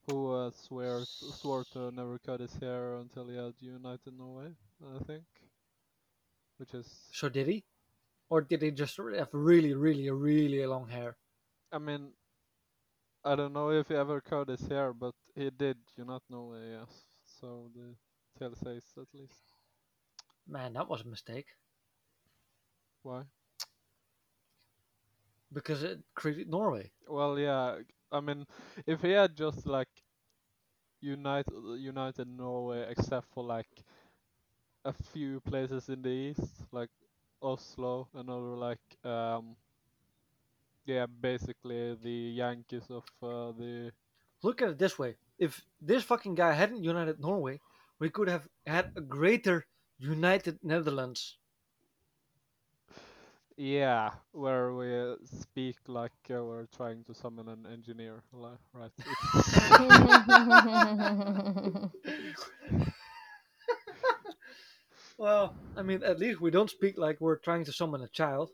Who uh, swear swore to never cut his hair until he had united Norway, I think. Which is, So did he? Or did he just have really, really, really long hair? I mean, I don't know if he ever cut his hair, but he did unite Norway, yes. So the tale says at least. Man, that was a mistake. Why? Because it created Norway. Well, yeah. I mean, if he had just like unite united Norway, except for like a few places in the east, like Oslo and other like um, yeah, basically the Yankees of uh, the Look at it this way. If this fucking guy hadn't united Norway, we could have had a greater united Netherlands. yeah, where we uh, speak like uh, we're trying to summon an engineer, li- right? It's- Well, I mean, at least we don't speak like we're trying to summon a child.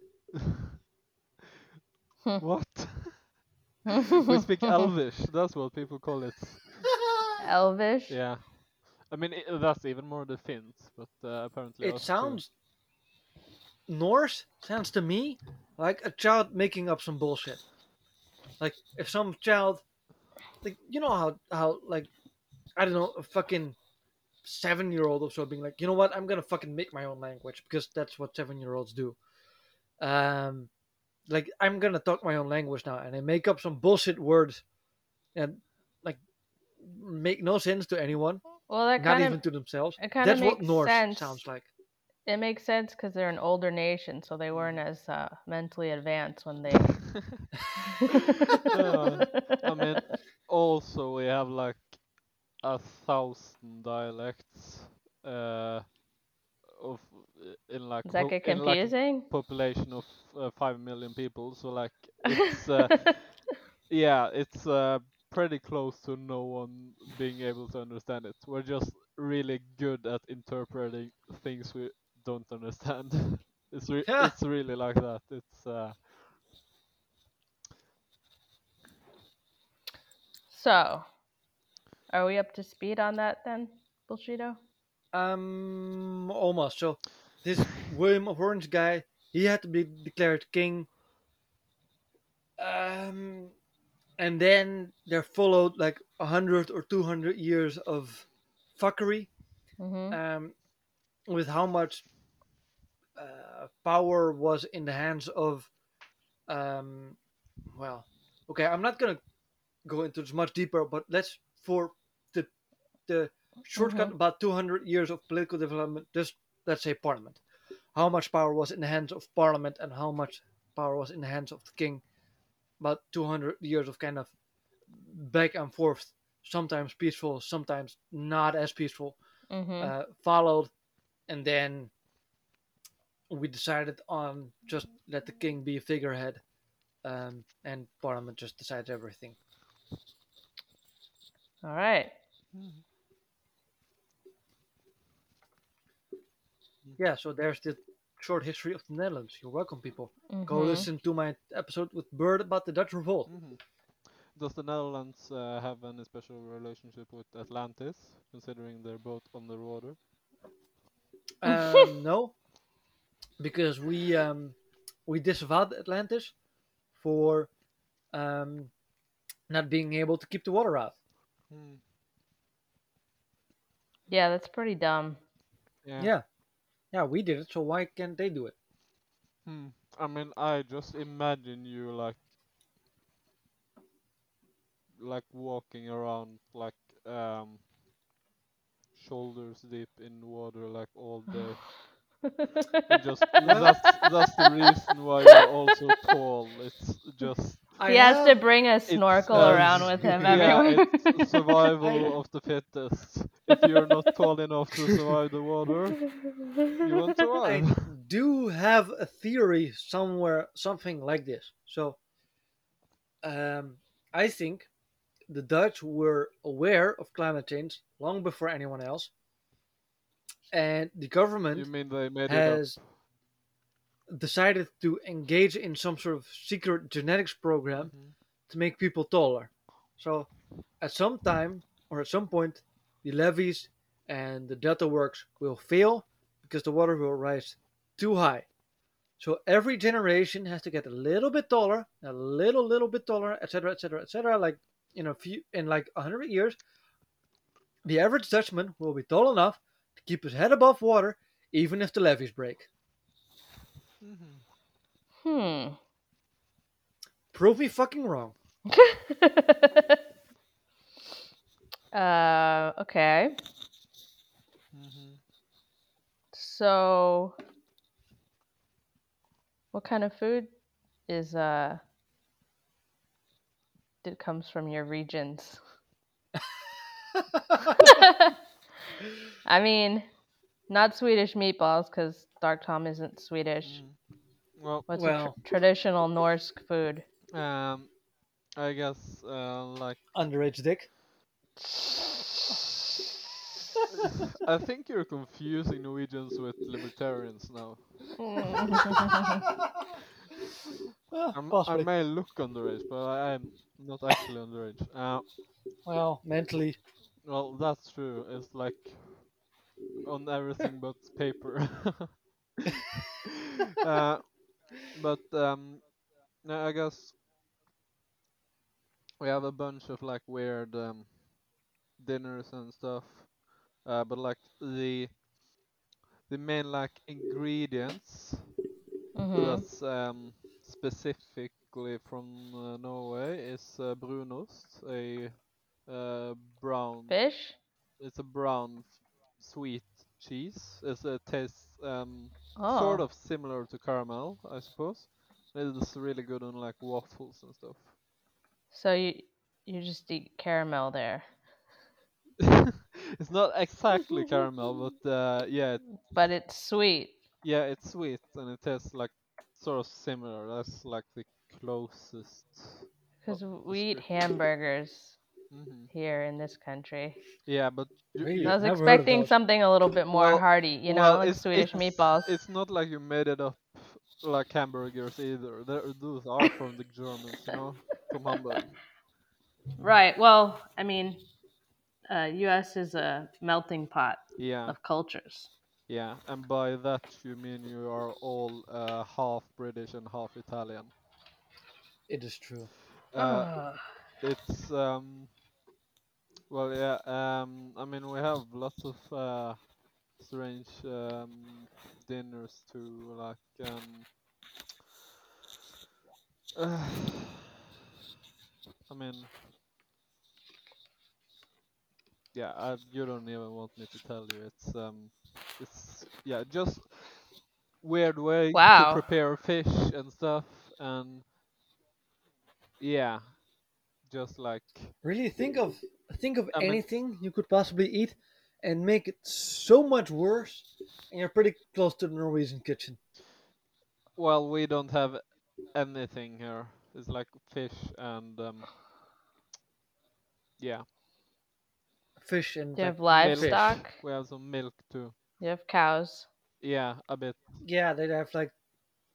what? we speak Elvish. That's what people call it. Elvish. Yeah. I mean, i that's even more the Finns, but uh, apparently It us too. sounds Norse sounds to me like a child making up some bullshit. Like if some child, like you know how how like I don't know a fucking seven year old or so being like, you know what, I'm gonna fucking make my own language because that's what seven year olds do. Um, like I'm gonna talk my own language now, and I make up some bullshit words, and like make no sense to anyone, Well, that not kind even of to themselves. it kind That's of what makes Norse sense. sounds like. It makes sense because they're an older nation, so they weren't as uh, mentally advanced when they. Uh, I mean, also we have like a thousand dialects uh, of in like Does po- get in, like, a confusing? population of uh, five million people. So like it's uh, yeah, it's uh, pretty close to no one being able to understand it. We're just really good at interpreting things we don't understand. it's re- Yeah. it's really like that. It's uh, so, are we up to speed on that then, Bullshido? Um, almost. So, this William of Orange guy, he had to be declared king. Um, and then there followed like a hundred or two hundred years of fuckery. Mm-hmm. Um, with how much uh, power was in the hands of, um, well, okay, I'm not gonna go into this much deeper, but let's for the the shortcut about 200 years of political development just let's say parliament. How much power was in the hands of parliament and how much power was in the hands of the king? About 200 years of kind of back and forth sometimes peaceful sometimes not as peaceful Mm-hmm. uh, followed and then we decided on just let the king be a figurehead um, and parliament just decides everything. All right. Yeah so there's the short history of the netherlands you're welcome people go Mhm. listen to my episode with bird about the dutch revolt mhm. Does the Netherlands uh, have any special relationship with Atlantis, considering they're both underwater? um, no because we um, we disavowed atlantis for um, not being able to keep the water out Hmm. Yeah, that's pretty dumb. Yeah. Yeah. Yeah, we did it. So why can't they do it? Hmm. I mean, I just imagine you like, like walking around like um, shoulders deep in water like all day. And just that's that's the reason why you're also tall. It's just I he has to bring a snorkel um, around with him yeah, everywhere. it's survival of the fittest. If you're not tall enough to survive the water, you won't survive. I do have a theory somewhere, something like this. So, um, I think the Dutch were aware of climate change long before anyone else, and the government You mean they made has it decided to engage in some sort of secret genetics program? Mhm. to make people taller. So, at some time or at some point, the levees and the delta works will fail because the water will rise too high. So every generation has to get a little bit taller, a little, little bit taller, etc., etc., etc. Like in a few, in like a hundred years, the average Dutchman will be tall enough to keep his head above water, even if the levees break. Mhm. Hmm. Prove me fucking wrong. uh, okay. Mhm. So, what kind of food is uh that comes from your regions? I mean, not Swedish meatballs because Dark Tom isn't Swedish. Mm. Well, What's a tr- traditional Norse food? um, I guess uh, like Underage dick. I think you're confusing Norwegians with libertarians now. I'm, I possibly. may look underage, but I am not actually underage. Uh, Well, mentally. well, that's true. It's like on everything but paper. uh, but um, no, I guess we have a bunch of like weird um, dinners and stuff. Uh, but like the the main like ingredients Mhm. that's um, specifically from uh, Norway is uh, brunost, a uh, brown. Fish? It's a brown sweet cheese. It's, it tastes um, Oh. sort of similar to caramel, I suppose. It's really good on like waffles and stuff. So you you just eat caramel there, it's not exactly caramel, but uh, yeah, it, but it's sweet. yeah, it's sweet and it tastes like sort of similar. That's like the closest. Because Oh, we eat hamburgers hmm here in this country. Yeah, but Really? I was Never expecting something a little bit more Well, hearty, you know, well, like it's- Swedish it's- meatballs. It's not like you made it up like hamburgers either. They're, those are from the Germans, you know, from Hamburg. Right. Well, I mean, uh, U.S. is a melting pot Yeah, of cultures. yeah, and by that you mean you are all uh, half British and half Italian. It is true. Uh, Ah. it's um, well, yeah. Um, I mean, we have lots of uh, strange um, dinners too, like um. I mean, yeah, I, you don't even want me to tell you. It's um, it's yeah, just weird way Wow. to prepare fish and stuff, and yeah, just like Really think of think of I mean- anything you could possibly eat and make it so much worse and you're pretty close to the Norwegian kitchen. well, we don't have anything here. It's like fish and um, yeah, Fish and Do you have like, milk. livestock? We have some milk too. You have cows. Yeah, a bit. yeah, they have like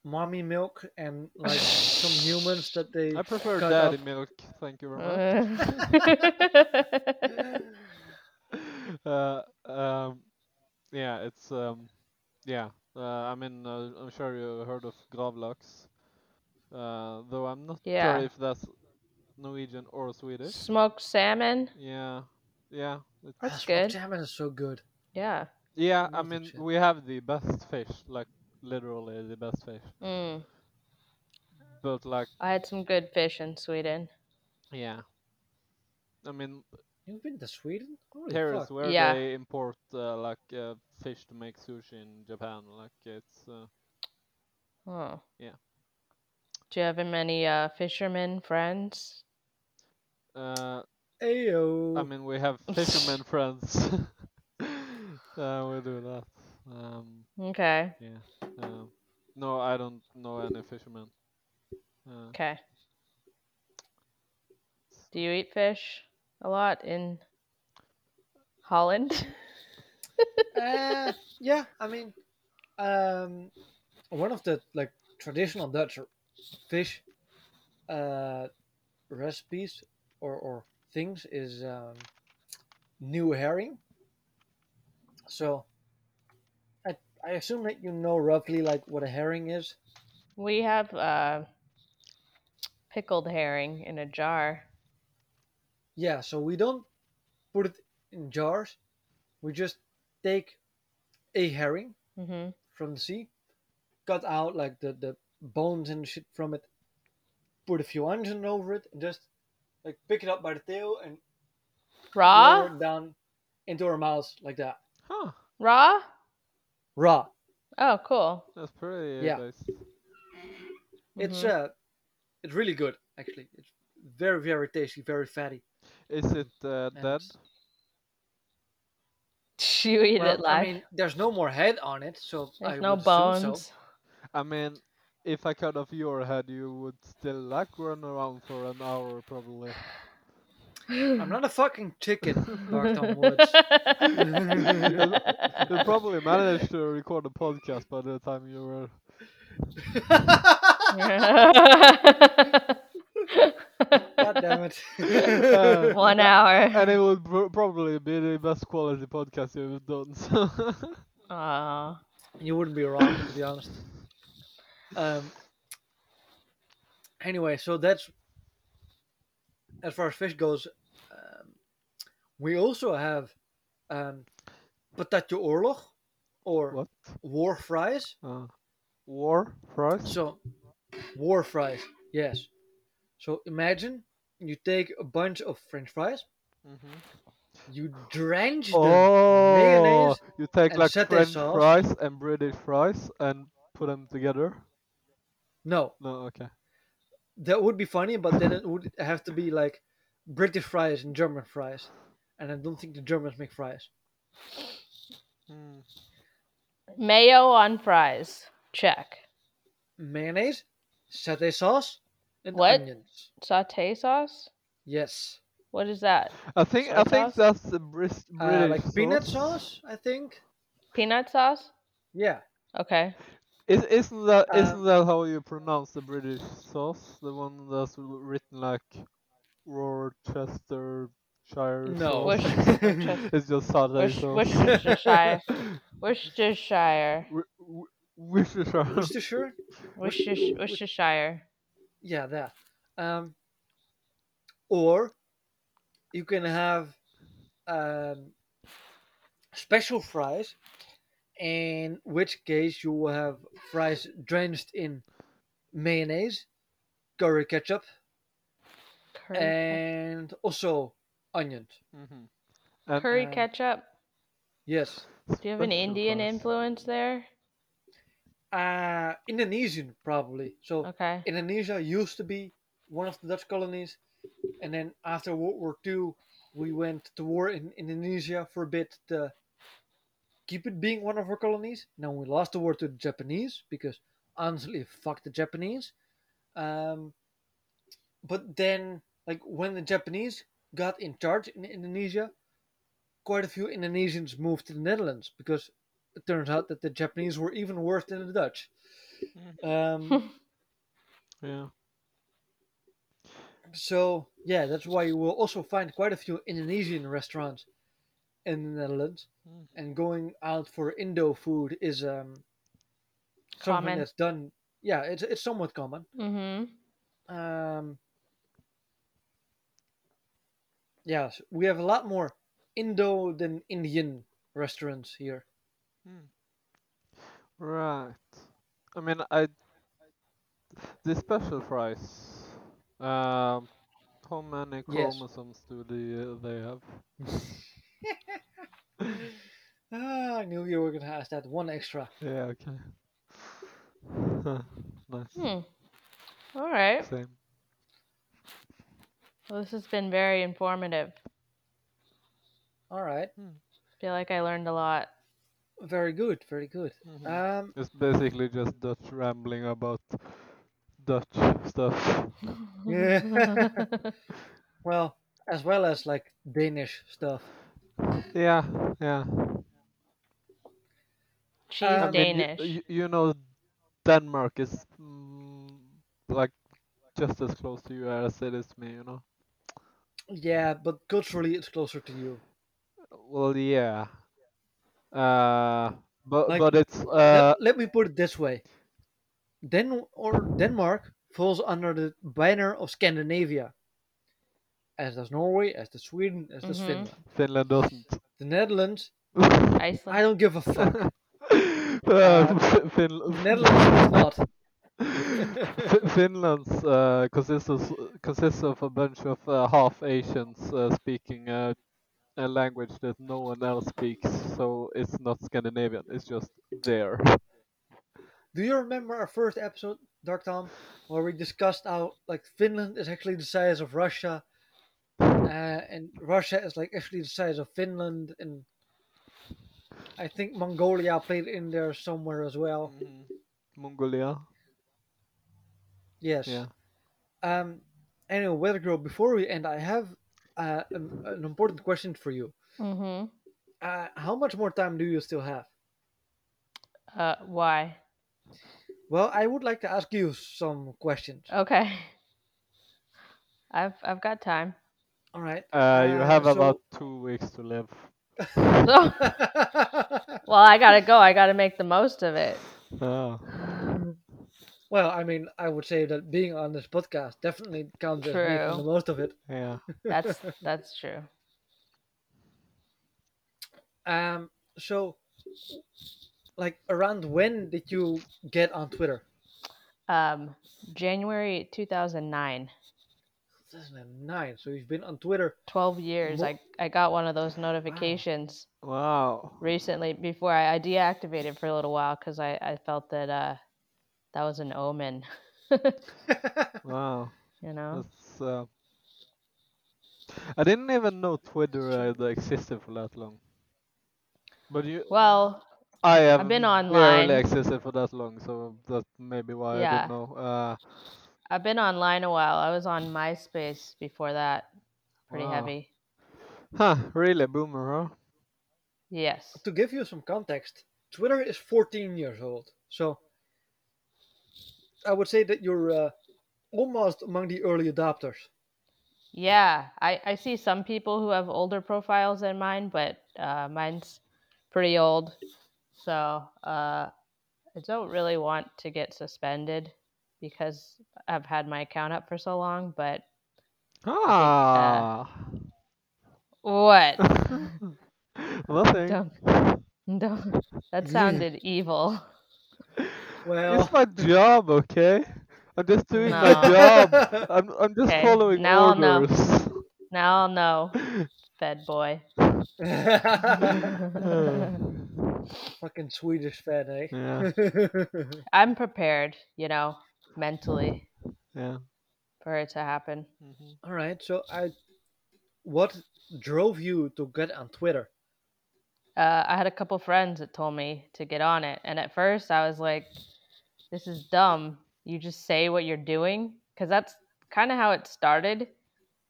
mommy milk and like some humans that they I prefer cut daddy up. milk. Thank you very much. uh, um, yeah, it's um, yeah. Uh, I mean, uh, I'm sure you heard of gravlax. Uh, though I'm not Yeah. sure if that's Norwegian or Swedish. Smoked salmon. Yeah, yeah, it's, That's Ah, smoked good. salmon is so good. Yeah. yeah. I mean, we have the best fish, like literally the best fish. Mm. But like, I had some good fish in Sweden. yeah. I mean, You've been to Sweden? Holy here is fuck. where Yeah. they import uh, like uh, fish to make sushi in Japan. Like it's uh, Oh. Yeah. Do you have many uh, fishermen friends? uh, Ayo. I mean, we have fishermen friends. uh, we do that. Um, Okay. yeah. Um, no, I don't know any fishermen. Uh, Okay. Do you eat fish a lot in Holland? uh, yeah, I mean, um, one of the like traditional Dutch fish uh, recipes or, or things is um, new herring. So, I I assume that you know roughly like what a herring is. we have uh, pickled herring in a jar. Yeah, so we don't put it in jars. We just take a herring hmm from the sea, cut out like the, the bones and shit from it, put a few onions over it, and just like pick it up by the tail and Raw? it down into our mouths like that. huh. Raw? Raw. Oh, cool. That's pretty Yeah. nice. It's Mhm. uh it's really good actually. It's very, very tasty, very fatty. Is it uh, And dead? You eat well, it live. I mean there's no more head on it, so There's I no bones. So. I mean, if I cut off your head, you would still like run around for an hour probably. I'm not a fucking chicken, Barton Woods. you probably managed to record a podcast by the time you were. God damn it. Uh, One hour. And it would pro- probably be the best quality podcast you've done. So. Aw. You wouldn't be wrong, to be honest. Um. Anyway, so that's as far as fish goes. Um, we also have um, patatje oorlog or what? war fries. Uh, war fries? So, war fries, yes. So imagine you take a bunch of French fries, hmm you drench them Oh, mayonnaise you take and like French sauce. fries and British fries and put them together. No, No, okay. That would be funny, but then it would have to be like British fries and German fries, and I don't think the Germans make fries. Hmm. Mayo on fries. Check. Mayonnaise, satay sauce, and What? onions. Saute sauce? Yes, What is that? I think Soy I think that's the Bris- uh, British like peanut sauce, I think. Peanut sauce? Yeah, Okay. Is isn't that Uh, not that how you pronounce the British sauce? The one that's written like Worcestershire No. Worc- sauce. Worcester- it's just satay Worc- sauce. Worcestershire. Worcestershire. Wor- Wor- Worcestershire. Worcestershire. Worcestershire. Worcestershire. Yeah, that. Um, or you can have um, special fries, in which case you will have fries drenched in mayonnaise, curry ketchup, Curry, and also onions. Mhm. And curry um, ketchup. Yes. Do you have an special Indian influence there? Uh, Indonesian, probably. So Okay. Indonesia used to be one of the Dutch colonies, and then after World War II, we went to war in Indonesia for a bit to keep it being one of our colonies. Now we lost the war to the Japanese because honestly, fuck the Japanese. Um, but then, like when the Japanese got in charge in Indonesia, quite a few Indonesians moved to the Netherlands because it turns out that the Japanese were even worse than the Dutch. Um, Yeah. So yeah, that's why you will also find quite a few Indonesian restaurants in the Netherlands. Mm. And going out for Indo food is um something Common. that's done. Yeah, it's it's somewhat common. Mm-hmm. Um, yes, we have a lot more Indo than Indian restaurants here. Mm. Right. I mean, I the special fries. Um, how many Yes. chromosomes do they uh, they have? Ah, I knew you were gonna ask that. One extra. Yeah. Okay. nice. Hmm. All right. Same. Well, this has been very informative. All right. feel like I learned a lot. Very good. Very good. Mhm. Um, It's basically just Dutch rambling about Dutch stuff. Yeah. well, as well as like Danish stuff. Yeah, yeah. She's I I mean, you- Danish. you, you know, Denmark is mm, like just as close to you as it is to me. You know. Yeah, but culturally it's closer to you. Well, yeah. Uh, but Like, but it's uh let, let me put it this way. Den or Denmark falls under the banner of Scandinavia. As does Norway, as does Sweden, as does Mhm. Finland. Finland doesn't. The Netherlands, Iceland. I don't give a fuck. uh, Fi- Fin- Netherlands does not. Fi- Finland's uh, consists of consists of a bunch of uh, half Asians uh, speaking uh, a language that no one else speaks, so it's not Scandinavian. It's just there. Do you remember our first episode, Dark Tom, where we discussed how like Finland is actually the size of Russia, uh, and Russia is like actually the size of Finland, and I think Mongolia played in there somewhere as well. Mongolia. Yes. Yeah. Um. Anyway, Weather Girl, before we end, I have uh, an, an important question for you. Mm-hmm. Uh, how much more time do you still have? Uh, why? Well, I would like to ask you some questions. Okay. I've I've got time. All right. Uh, you Uh, have so- about two weeks to live. Well, I gotta go. I gotta make the most of it. Oh. well, I mean, I would say that being on this podcast definitely counts as making the most of it. Yeah. That's that's true. Um. So, like, around when did you get on Twitter? Um, January 2009. 2009. So you've been on Twitter. 12 years. Mo- I I got one of those notifications Wow. recently before I, I deactivated for a little while because I I felt that uh that was an omen. Wow. you know. That's. Uh... I didn't even know Twitter had existed for that long. But you. Well, I have I've been barely online. existed for that long, so that's maybe why I Yeah. didn't know. Uh, I've been online a while. I was on MySpace before that. Pretty Wow. heavy. huh? Really, boomer, huh? Yes. to give you some context, Twitter is 14 years old. So I would say that you're uh, almost among the early adopters. Yeah, I, I see some people who have older profiles than mine, but uh, mine's pretty old. So uh, I don't really want to get suspended because I've had my account up for so long. But Ah. what? Nothing. don't, don't. That sounded evil. Well, It's my job, okay? I'm just doing No. my job. I'm I'm just Okay, following now I'll know. Now I'll know, Fed boy. fucking Swedish Fed, eh? Yeah. I'm prepared, you know, mentally Yeah. for it to happen. All right. So I, what drove you to get on Twitter? uh, I had a couple friends that told me to get on it, and at first I was like, "This is dumb. You just say what you're doing," because that's kind of how it started.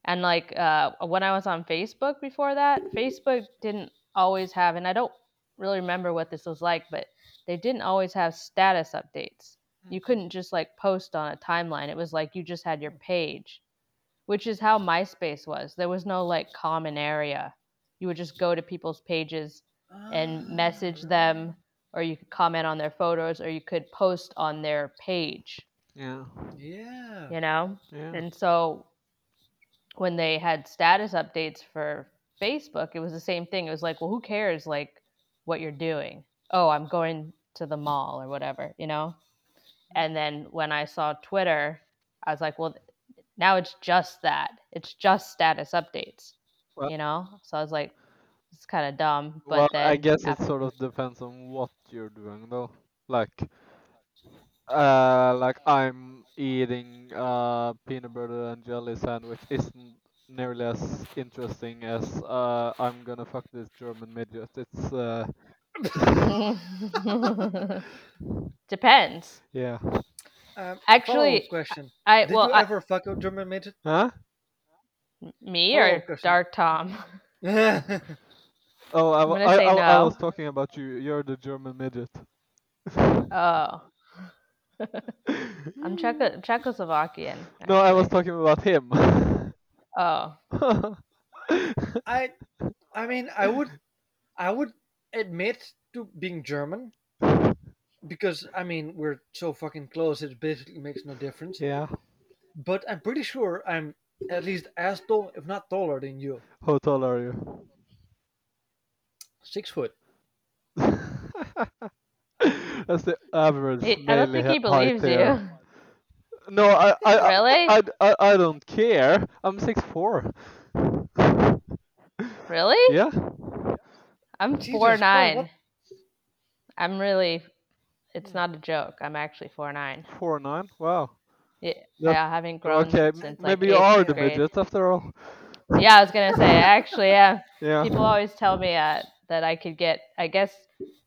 And like uh, when I was on Facebook before that, Facebook didn't always have, and I don't really remember what this was like, but they didn't always have status updates. You couldn't just like post on a timeline. It was like you just had your page, which is how MySpace was. There was no like common area. You would just go to people's pages and message ah. them or you could comment on their photos or you could post on their page Yeah. Yeah. you know Yeah. and so when they had status updates for Facebook, it was the same thing. It was like, well, who cares like what you're doing? Oh, I'm going to the mall or whatever, you know? And then when I saw Twitter, I was like, well, now it's just that. It's just status updates, Well- you know? So I was like, it's kind of dumb. But well, then I guess it sort of depends on what you're doing, though. Like, uh, like I'm eating uh peanut butter and jelly sandwich isn't nearly as interesting as uh I'm gonna fuck this German midget. It's uh Depends. yeah. Um, Actually, question. I Did well, you I- ever fuck a German midget? Huh? me follow-up or question. Dark Tom? Oh, I, I'm wa- gonna I, say I, I was talking about you. You're the German midget. Oh, I'm Czecho- Czechoslovakian. No, I was talking about him. Oh, I, I mean, I would, I would admit to being German because I mean we're so fucking close. It basically makes no difference. yeah. But I'm pretty sure I'm at least as tall, if not taller, than you. How tall are you? Six foot. That's the average. he, I don't think he he- believes here. you. No, I, I, I- Really? I, I, I don't care. I'm six four. Really? Yeah. I'm Jesus four nine. what- I'm really. It's not a joke. I'm actually four nine. Four nine. Wow. Yeah, That- yeah, I haven't grown Okay, since like maybe you are the grade. midget after all. Yeah, I was gonna say. Actually am. Yeah. People always tell me uh, that I could get. I guess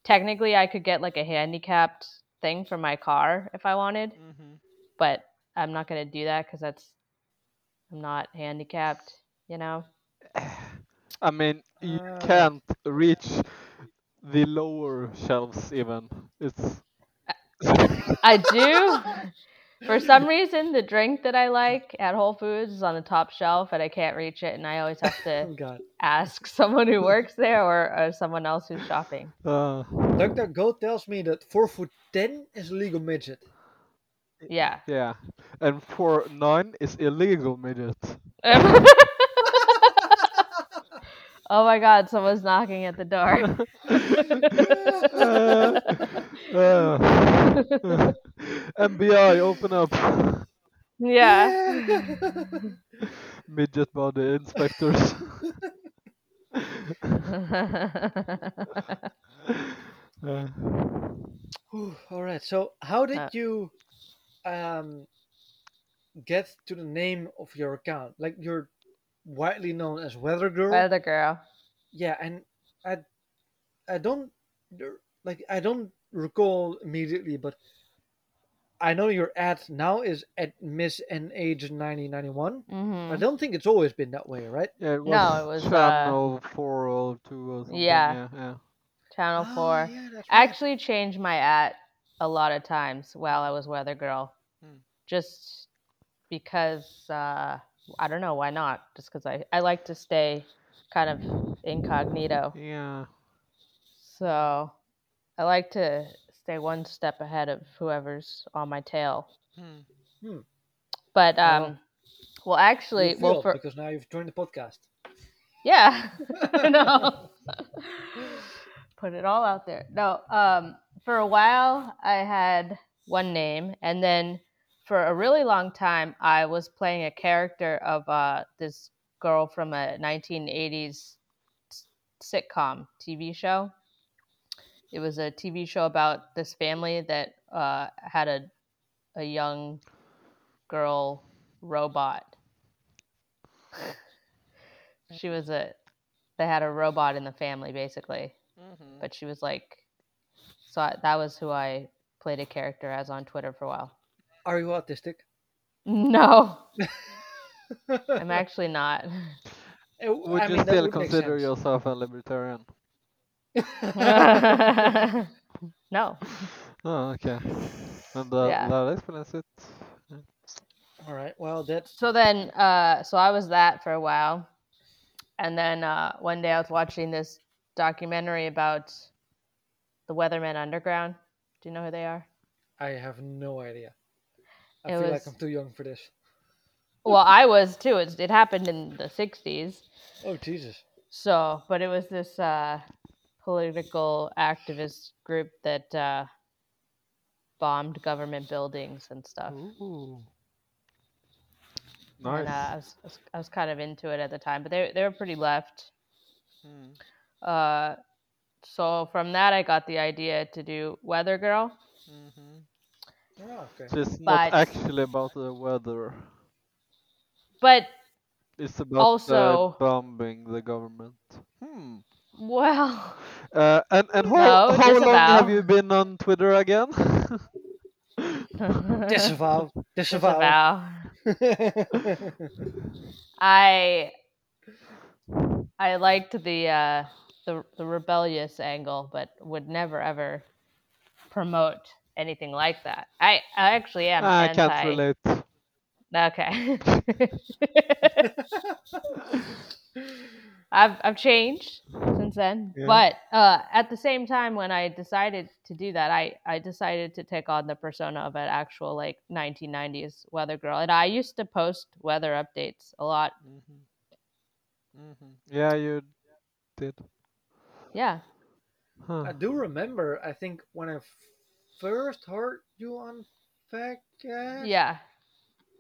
technically I could get like a handicapped thing for my car if I wanted, hmm but I'm not gonna do that because that's. I'm not handicapped, you know. I mean, you Uh, can't reach the lower shelves even. It's I do. For some reason, the drink that I like at Whole Foods is on the top shelf, and I can't reach it, and I always have to God. ask someone who works there or, or someone else who's shopping. uh, DuckDuckGo tells me that four foot ten is a legal midget. Yeah. yeah, and four nine is illegal midget. Oh my God! Someone's knocking at the door. Uh, uh, FBI, open up. yeah. Midget body inspectors. Uh, Whew, All right. So, how did Uh, you um get to the name of your account? Like you're widely known as Weather Girl. Weather girl. yeah, and I I don't like I don't recall immediately, but I know your ad now is at Miss and Age 9091. I hmm don't think it's always been that way, right? yeah, it was, No, it was, uh, channel four or two or something. Yeah. yeah, yeah. Channel Ah, four. yeah, that's I actually changed my at a lot of times while I was weather girl, Hmm. just because uh, I don't know why not. Just because I I like to stay kind of incognito, Yeah. so I like to stay one step ahead of whoever's on my tail. Hmm. But Well, um, well, actually, You well for because now you've joined the podcast. Yeah. no. Put it all out there. No. Um, for a while, I had one name, and then for a really long time, I was playing a character of uh, this girl from a 1980s sitcom TV show. It was a TV show about this family that uh, had a a young girl robot. She was a they had a robot in the family basically. But she was like so I, that was who i played a character as on twitter for a while Are you autistic? no i'm actually not Uh, Would I you mean, still would consider yourself a libertarian? no Oh, okay. And that, Yeah. that explains it. All right. Well, that's so then uh so i was that for a while and then uh one day i was watching this documentary about the weathermen underground do you know who they are I have no idea. I It feel like I'm too young for this. well i was too it's, it happened in the 60s Oh Jesus. So, but it was this uh, political activist group that uh, bombed government buildings and stuff. Ooh. Nice. And uh, I, was, I, was, I was kind of into it at the time, but they they were pretty left. Hmm. Uh, so from that, I got the idea to do Weather Girl. Mhm. Oh, okay. So it's not But- actually about the weather. But It's about Also- uh, bombing the government. Hmm. well, Uh, and and how, No, how long have disavow. you been on Twitter again? Disavow. Disavow. disavow. I I liked the uh, the the rebellious angle, but would never ever promote anything like that. I I actually am I anti. can't relate. Okay. I've I've changed since then, Yeah. but uh, at the same time, when I decided to do that, I I decided to take on the persona of an actual like 1990s weather girl, and I used to post weather updates a lot. Mhm. Mhm. Yeah, you did. Yeah, Huh. I do remember, I think, when I f- first heard you on Fadcast, yeah.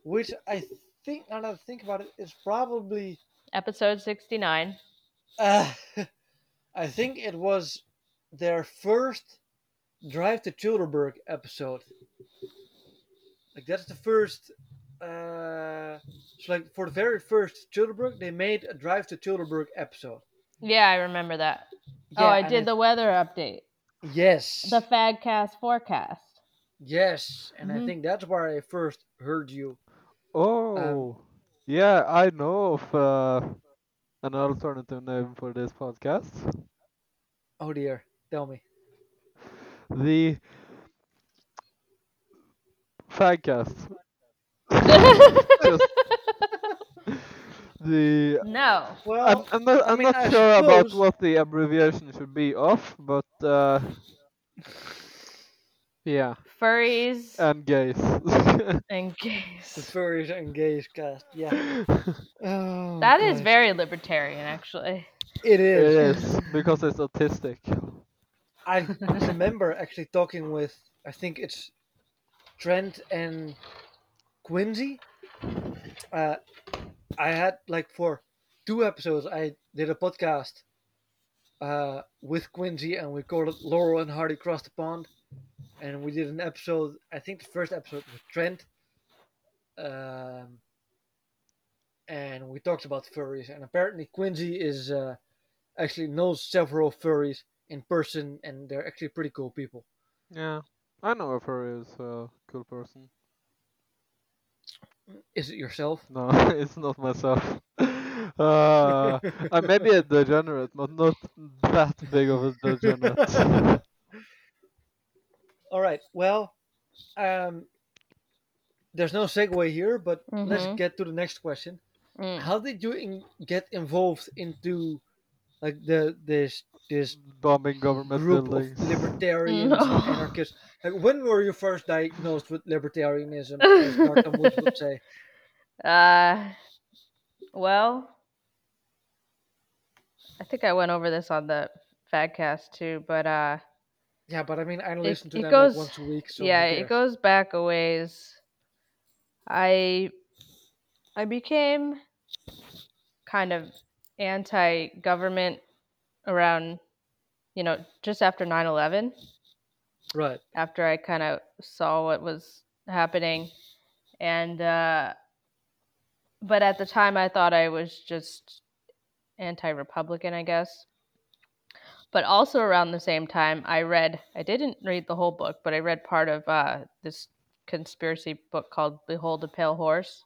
which I think, now that I think about it, is probably, Episode 69. uh, I think it was their first Drive to Childerberg episode. Like, that's the first, uh, so like, for the very first Childerberg, they made a Drive to Childerberg episode. Yeah, I remember that. oh, I did it- the weather update, Yes. the Fadcast forecast. Yes, and I Mhm. think that's where I first heard you. Oh, yeah, I know of uh, an alternative name for this podcast. Oh dear, tell me. The Fagcast. Just the no. Well, I'm, I'm not, I I'm mean, not I sure about what the abbreviation should be of, but uh, yeah, Furries and gays. and the gays. furries and gays cast. Yeah. Oh, That is gosh. very libertarian, actually. It it is. is because it's autistic. I remember actually talking with, I think it's Trent and Quincy. Uh, I had like for two episodes, I did a podcast uh, with Quincy, and we called it Laurel and Hardy Cross the Pond. And we did an episode, I think the first episode with Trent. Um, and we talked about furries, and apparently Quincy is uh, actually knows several furries in person, and they're actually pretty cool people. Yeah, I know a furry is a cool person. Is it yourself? No, it's not myself. Uh, I may be a degenerate, but not that big of a degenerate. All right. Well, um, there's no segue here, but let's Mhm. get to the next question. Mm. How did you in- get involved into like the this this Bombing government group buildings. of libertarians No. and anarchists? Like, when were you first diagnosed with libertarianism, as Martin Woods would say? Uh, well, I think I went over this on the Fadcast too, but uh, Yeah, but I mean, I listen to it them goes- like once a week. So yeah, it goes back a ways. I I became kind of anti-government around, you know, just after 9/11. Right. after I kind of saw what was happening. And, uh, but at the time, I thought I was just anti Republican, I guess. But also around the same time, I read, I didn't read the whole book, but I read part of uh, this conspiracy book called Behold a Pale Horse.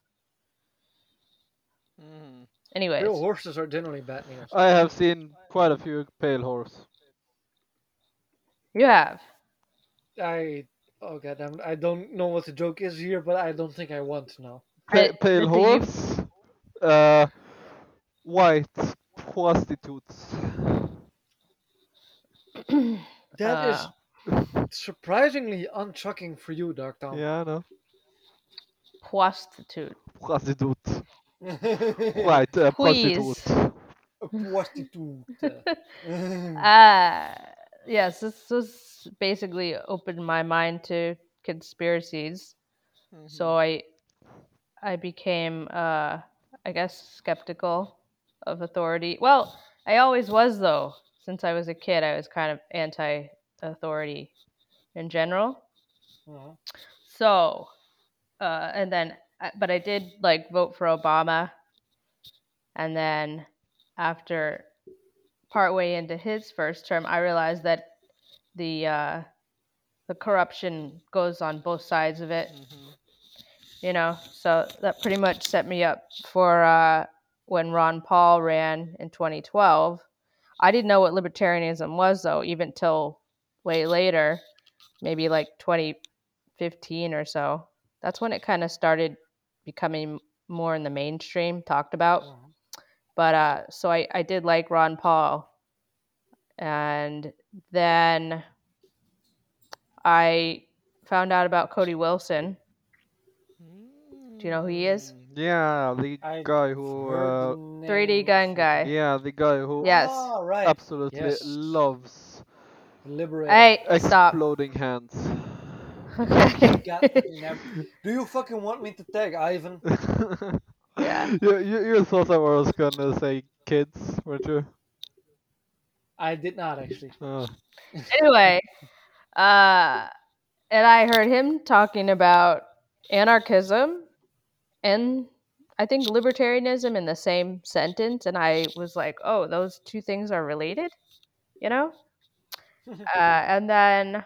Mhm. Anyways, Real horses are generally bad news. I have seen quite a few pale horse. you have. I oh goddamn, I don't know what the joke is here, but I don't think I want to know. Pa- pale do horse, uh, white prostitutes. That is Uh, surprisingly unchucking for you, Dark Tom. Yeah, I know. prostitute. Prostitute. Right. White uh, Please. prostitute. prostitute. uh, yes, this was basically opened my mind to conspiracies. So I I became uh I guess skeptical of authority. Well, I always was though. Since I was a kid, I was kind of anti authority in general. Mhm. So, uh, and then, I- but I did like vote for Obama. And then after partway into his first term, I realized that the uh, the corruption goes on both sides of it. You know, so that pretty much set me up for uh, when Ron Paul ran in 2012. I didn't know what libertarianism was though, even till way later, maybe like 2015 or so. That's when it kind of started becoming more in the mainstream, talked about. Mhm. But uh, so I, I did like Ron Paul. And then I found out about Cody Wilson. Do you know who he is? Mm, Yeah, the I guy who, uh, 3D gun guy. yeah, the guy who Yes. Ah, right. absolutely Yes. loves Liberator. Hey, stop. exploding hands. Okay. God fucking damn. Do you fucking want me to tag Ivan? Yeah. you, you, you thought I was gonna say kids, weren't you? I did not actually. Oh. anyway, uh, and I heard him talking about anarchism and I think libertarianism in the same sentence, and I was like, oh, those two things are related, you know? uh, and then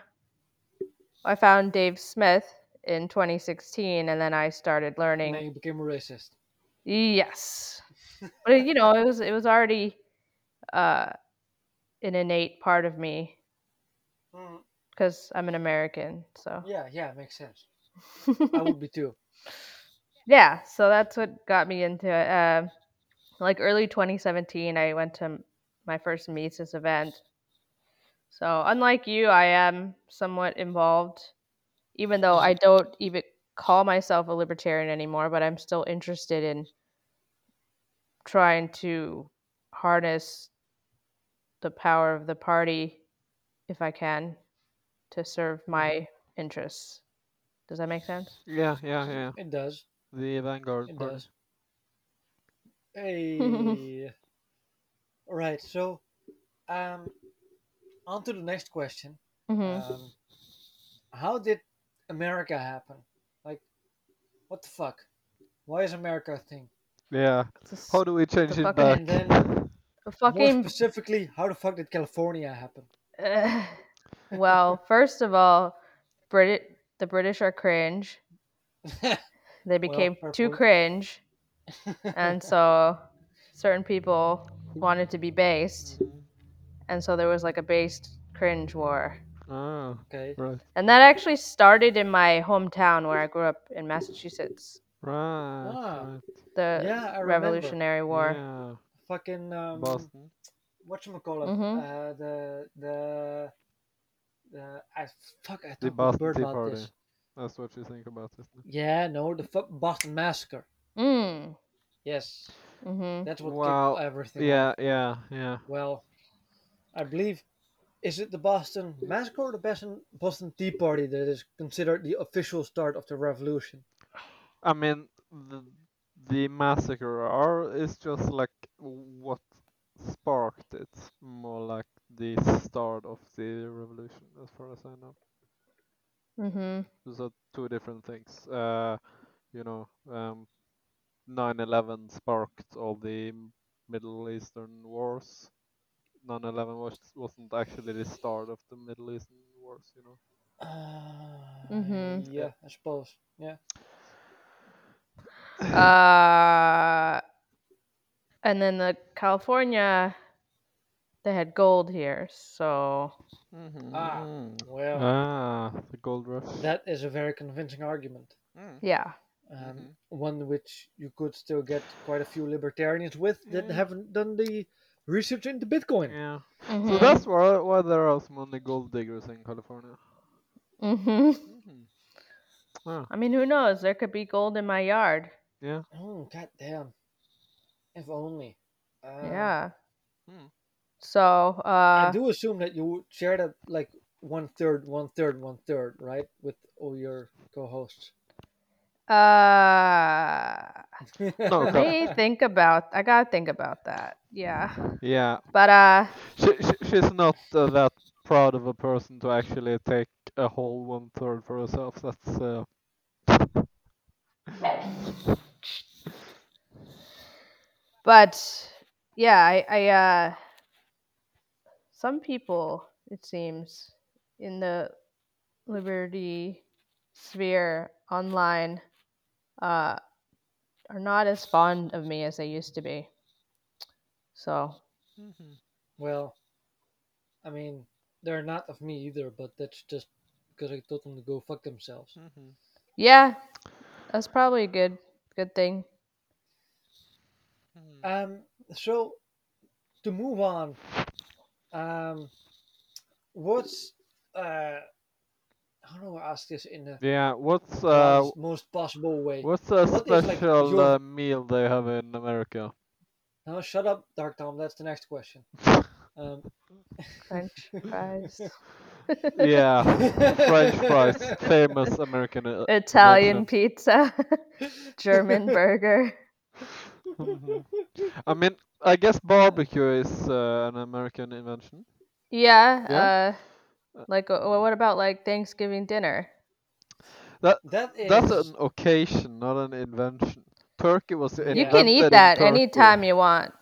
I found Dave Smith in 2016, and then I started And learning. then you became a racist. Yes, but you know, it was it was already uh, an innate part of me Mm, because I'm an American. So yeah, yeah, makes sense. I would be too. yeah, so that's what got me into it. Um like early 2017, I went to my first Mises event. So unlike you, I am somewhat involved, even though I don't even call myself a libertarian anymore. But I'm still interested in trying to harness the power of the party, if I can, to serve my interests. Does that make sense? Yeah, yeah, yeah. It does. The Vanguard It party. does. Hey. All right. So, um, on to the next question. hmm Um, how did America happen? Like, what the fuck? Why is America a thing? Yeah. It's How do we change it fucking- back? And then, a more fucking specifically, how the fuck did California happen? Uh, well, first of all, Brit the British are cringe. They became fair too cringe, and so certain people wanted to be based, and so there was like a based cringe war. Ah, okay. right, And that actually started in my hometown where I grew up in Massachusetts. right, Ah. right. The Yeah, I remember. Revolutionary War. Yeah, Fucking um, Boston. whatchamacallit, Mhm. uh, the the the I fuck I The talked with Boston Bert Tea Party. this. That's what you think about it. isn't it? Yeah, no, the fuck Boston Massacre. Mm. Yes, hmm that's what Wow, kicked everything. Yeah, off. yeah, yeah. Well, I believe is it the Boston Massacre or the Boston Boston Tea Party that is considered the official start of the revolution? I mean, the the massacre are is just like what sparked it, more like the start of the revolution, as far as I know. Mm-hmm. Those are two different things. Uh, you know, um, 9/11 sparked all the Middle Eastern wars. 9/11 was wasn't actually the start of the Middle Eastern wars, you know. Uh, Mhm. Yeah, I suppose. Yeah. Uh, and then the California, they had gold here, so Mhm. Ah, well, Ah, the gold rush. that is a very convincing argument. yeah. Um, Mhm. One which you could still get quite a few libertarians with that Yeah. haven't done the research into Bitcoin. Yeah. hmm So that's why why there are so many gold diggers in California. Mm-hmm. Mhm. Ah, I mean, who knows? There could be gold in my yard. yeah. Oh, god damn. If only. Uh, yeah. Hmm. So Uh, I do assume that you share that like one third, one third, one third, right, with all your co-hosts. Uh, me think about. I gotta think about that. Yeah, Yeah, but uh, she, she she's not uh, that proud of a person to actually take a whole one third for herself. That's uh, but yeah, I, I uh, some people it seems in the liberty sphere online uh are not as fond of me as they used to be. So Well, I mean, they're not of me either, but that's just because I told them to go fuck themselves. yeah, that's probably a good good thing. Um, so to move on, um, what's uh, how don't I ask this in the yeah. What's uh politest, most possible way? what's a what is, like, special your- uh, meal they have in America? No, shut up, Dark Tom. That's the next question. Um, French fries. yeah, French fries, famous American. Uh, Italian invention. pizza, German burger. Mhm. I mean, I guess barbecue is uh, an American invention. Yeah. Yeah? Uh, like, uh, what about like Thanksgiving dinner? That that is That's an occasion, not an invention. Turkey was You You can eat that Turkey. anytime you want.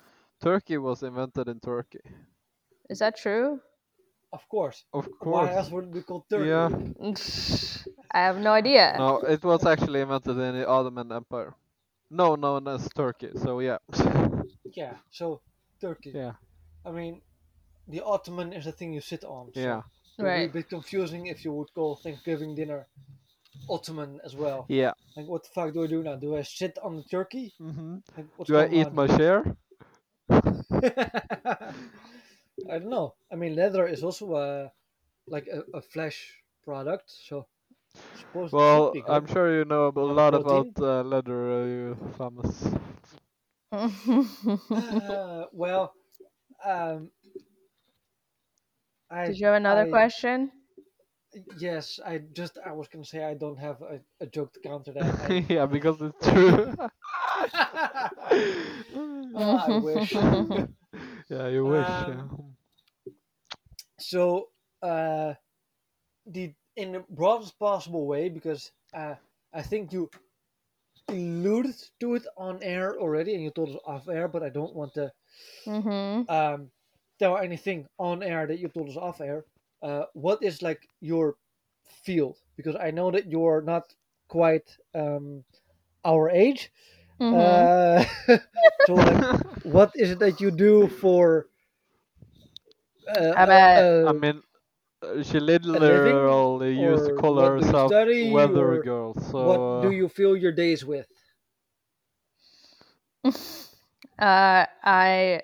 Turkey was invented in Turkey. Is that true? of course. Of course. Why else would it be called turkey? Yeah. I have no idea. No, it was actually invented in the Ottoman Empire. No, known as Turkey. So yeah. Yeah. So turkey. yeah. I mean, the Ottoman is the thing you sit on. So Yeah. It would be a bit confusing if you would call Thanksgiving dinner Ottoman as well. Yeah. Like, what the fuck do I do now? Do I sit on the turkey? hmm Like, Do I eat on? my share? I don't know. I mean, leather is also a like a, a flesh product, so I suppose it Well, should be good. I'm sure you know a Have a lot about uh, leather, uh, you famous. Uh, well, um, I Did you have another I- question? yes, I just I was gonna say I don't have a, a joke to counter that. I, yeah, because it's true. Oh, I wish. yeah, you wish. Um, yeah. so uh, the in the broadest possible way because uh, I think you alluded to it on air already and you told us off air, but I don't want to mm-hmm. um, tell anything on air that you told us off air. Uh, what is like your field? Because I know that you're not quite um, our age. Mm-hmm. Uh, so like, what is it that you do for? Uh, I bet- uh, I mean, uh, she literally used to or call what do you herself study, weather or girl. So what do uh, you fill your days with? Uh, I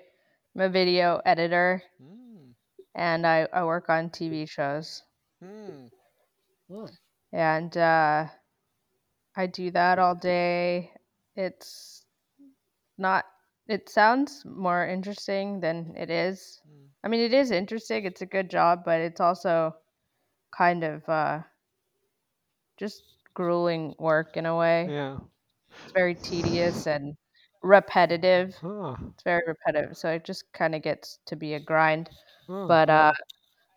am a video editor mm, and I, I work on TV shows. mm. Hmm. And uh, I do that all day. It's not, it sounds more interesting than it is. Mm. I mean, it is interesting, it's a good job, but it's also kind of uh, just grueling work in a way. yeah. It's very tedious and repetitive. Ah, It's very repetitive, so it just kind of gets to be a grind. ah, But uh,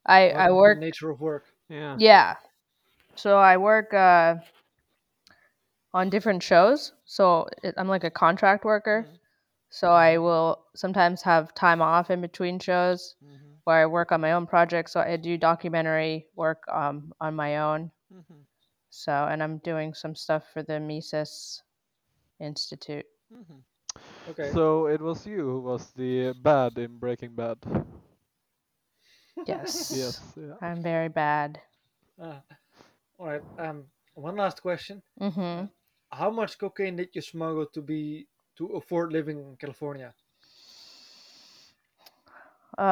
I I work nature of work. yeah. yeah, so I work uh, on different shows. So it, I'm like a contract worker. Mm. So I will sometimes have time off in between shows Mhm, where I work on my own projects. So I do documentary work um, on my own. Mm-hmm. So and I'm doing some stuff for the Mises Institute. mhm. Okay. So it was you who was the bad in Breaking Bad. Yes. Yes. Yeah. I'm very bad. Uh, all right. Um, one last question. Mm-hmm. How much cocaine did you smuggle to be to afford living in California? Uh,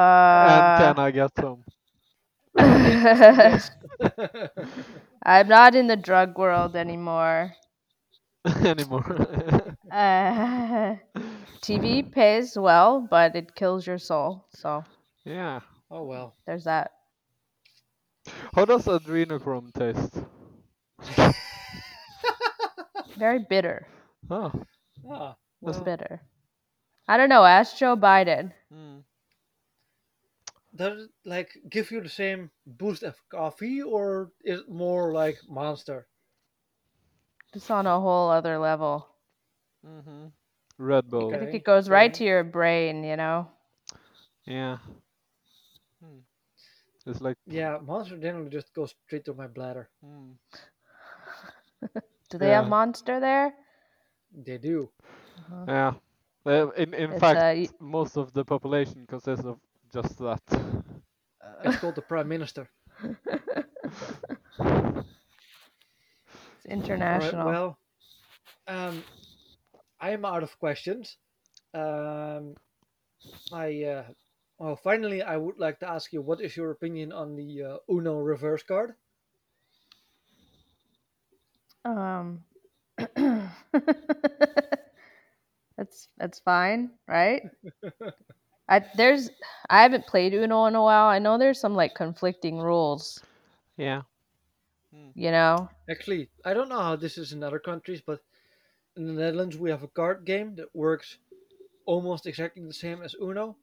and can I get some I'm not in the drug world anymore. anymore? Uh, TV pays well, but it kills your soul. So Yeah. Oh well. there's that. How does adrenochrome taste? Very bitter. Oh. Ah, It's well, bitter. I don't know. Ask Joe Biden. Mm. does it like give you the same boost of coffee, or is it more like Monster? It's on a whole other level. Hmm Red Bull. I think it goes right to your brain. You know. Yeah. Hmm. It's like. Yeah, Monster generally just goes straight to my bladder. Mm. Do they have Monster there? They do. Yeah. Uh, in in It's, fact, uh, y- most of the population consists of just that. It's called the Prime Minister. It's international. right, well, um, I am out of questions. Um, I uh, well, finally, I would like to ask you, what is your opinion on the uh, Uno reverse card? Um, that's that's fine, right? I there's I haven't played Uno in a while. I know there's some like conflicting rules. yeah. You know, Actually, I don't know how this is in other countries, but in the Netherlands we have a card game that works almost exactly the same as Uno.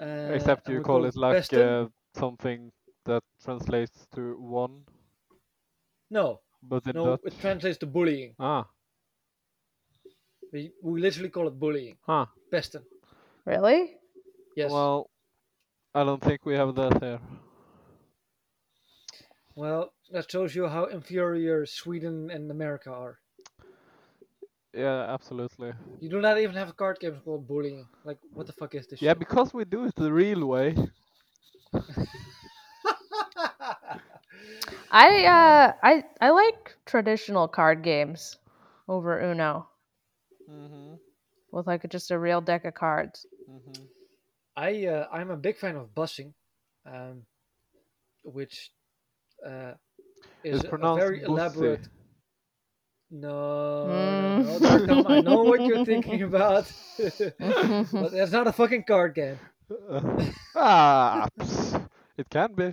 Uh, Except you we call it like uh, something that translates to one, no, but in no, Dutch. it translates to bullying. Ah. We, we literally call it bullying. Huh. Pesten. really? Yes. Well, I don't think we have that here. Well, that shows you how inferior Sweden and America are. Yeah, absolutely. You do not even have a card game called bullying. Like, what the fuck is this? Yeah, shit? because we do it the real way. I uh I I like traditional card games over Uno Mm-hmm. with like just a real deck of cards. Mm-hmm. I uh, I'm a big fan of bussing, um, which uh, is It's a pronounced very bussy. elaborate. No, Mm. no, no, Dark Tom, I know what you're thinking about, but that's not a fucking card game. ah, it can be.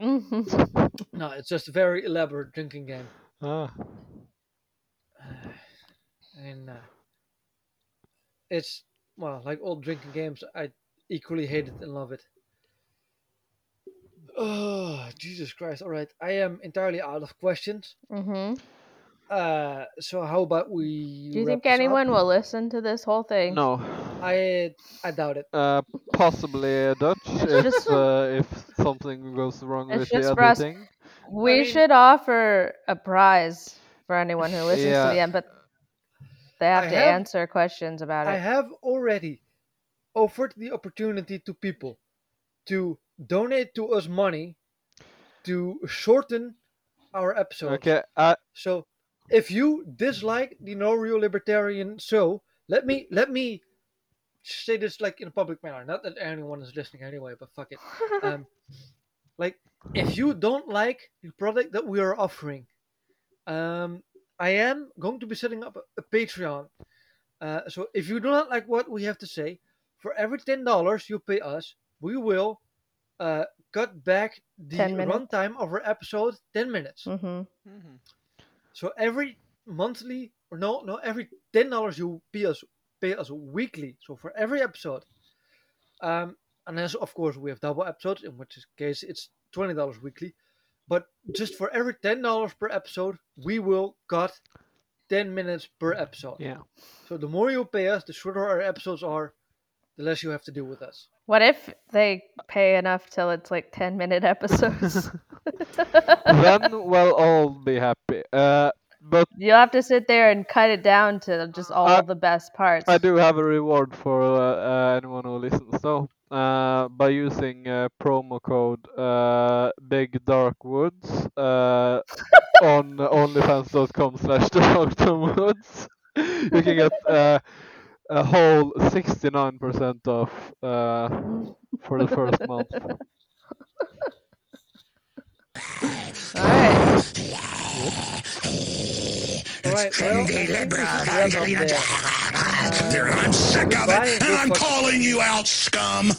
No, it's just a very elaborate drinking game, Ah. and uh, it's well, like all drinking games, I equally hate it and love it. Oh, Jesus Christ! All right, I am entirely out of questions. hmm Uh, so how about we? Do you think this up? anyone will listen to this whole thing? No. I I doubt it. Uh, possibly Dutch if just- uh, if something goes wrong with the other for us- editing. We I mean- should offer a prize for anyone who listens to the end, but they have I to have- answer questions about it. I have already offered the opportunity to people to donate to us money to shorten our episode. Okay, uh, So if you dislike the No Real Libertarian show, let me let me say this like in a public manner. Not that anyone is listening anyway, but fuck it. Um, like if you don't like the product that we are offering, um, I am going to be setting up a, a Patreon. Uh, so if you do not like what we have to say, for every ten dollars you pay us, we will uh, cut back the runtime of our episode ten minutes. hmm So every monthly or no no every ten dollars you pay us pay us weekly. So for every episode, um, unless of course we have double episodes, in which case it's twenty dollars weekly. But just for every ten dollars per episode, we will cut ten minutes per episode. yeah. So the more you pay us, the shorter our episodes are, the less you have to deal with us. What if they pay enough till it's like 10 minute episodes? then we'll all be happy. Uh, but You'll have to sit there and cut it down to just all I- the best parts. I do have a reward for uh, uh, anyone who listens though. Uh, by using uh, promo code uh, Big Dark Woods uh, on onlyfans.com slash woods you can get uh, a whole 69% off uh, for the first month. All right. All right, well, there. I'm sick of it, and I'm calling you out, scum.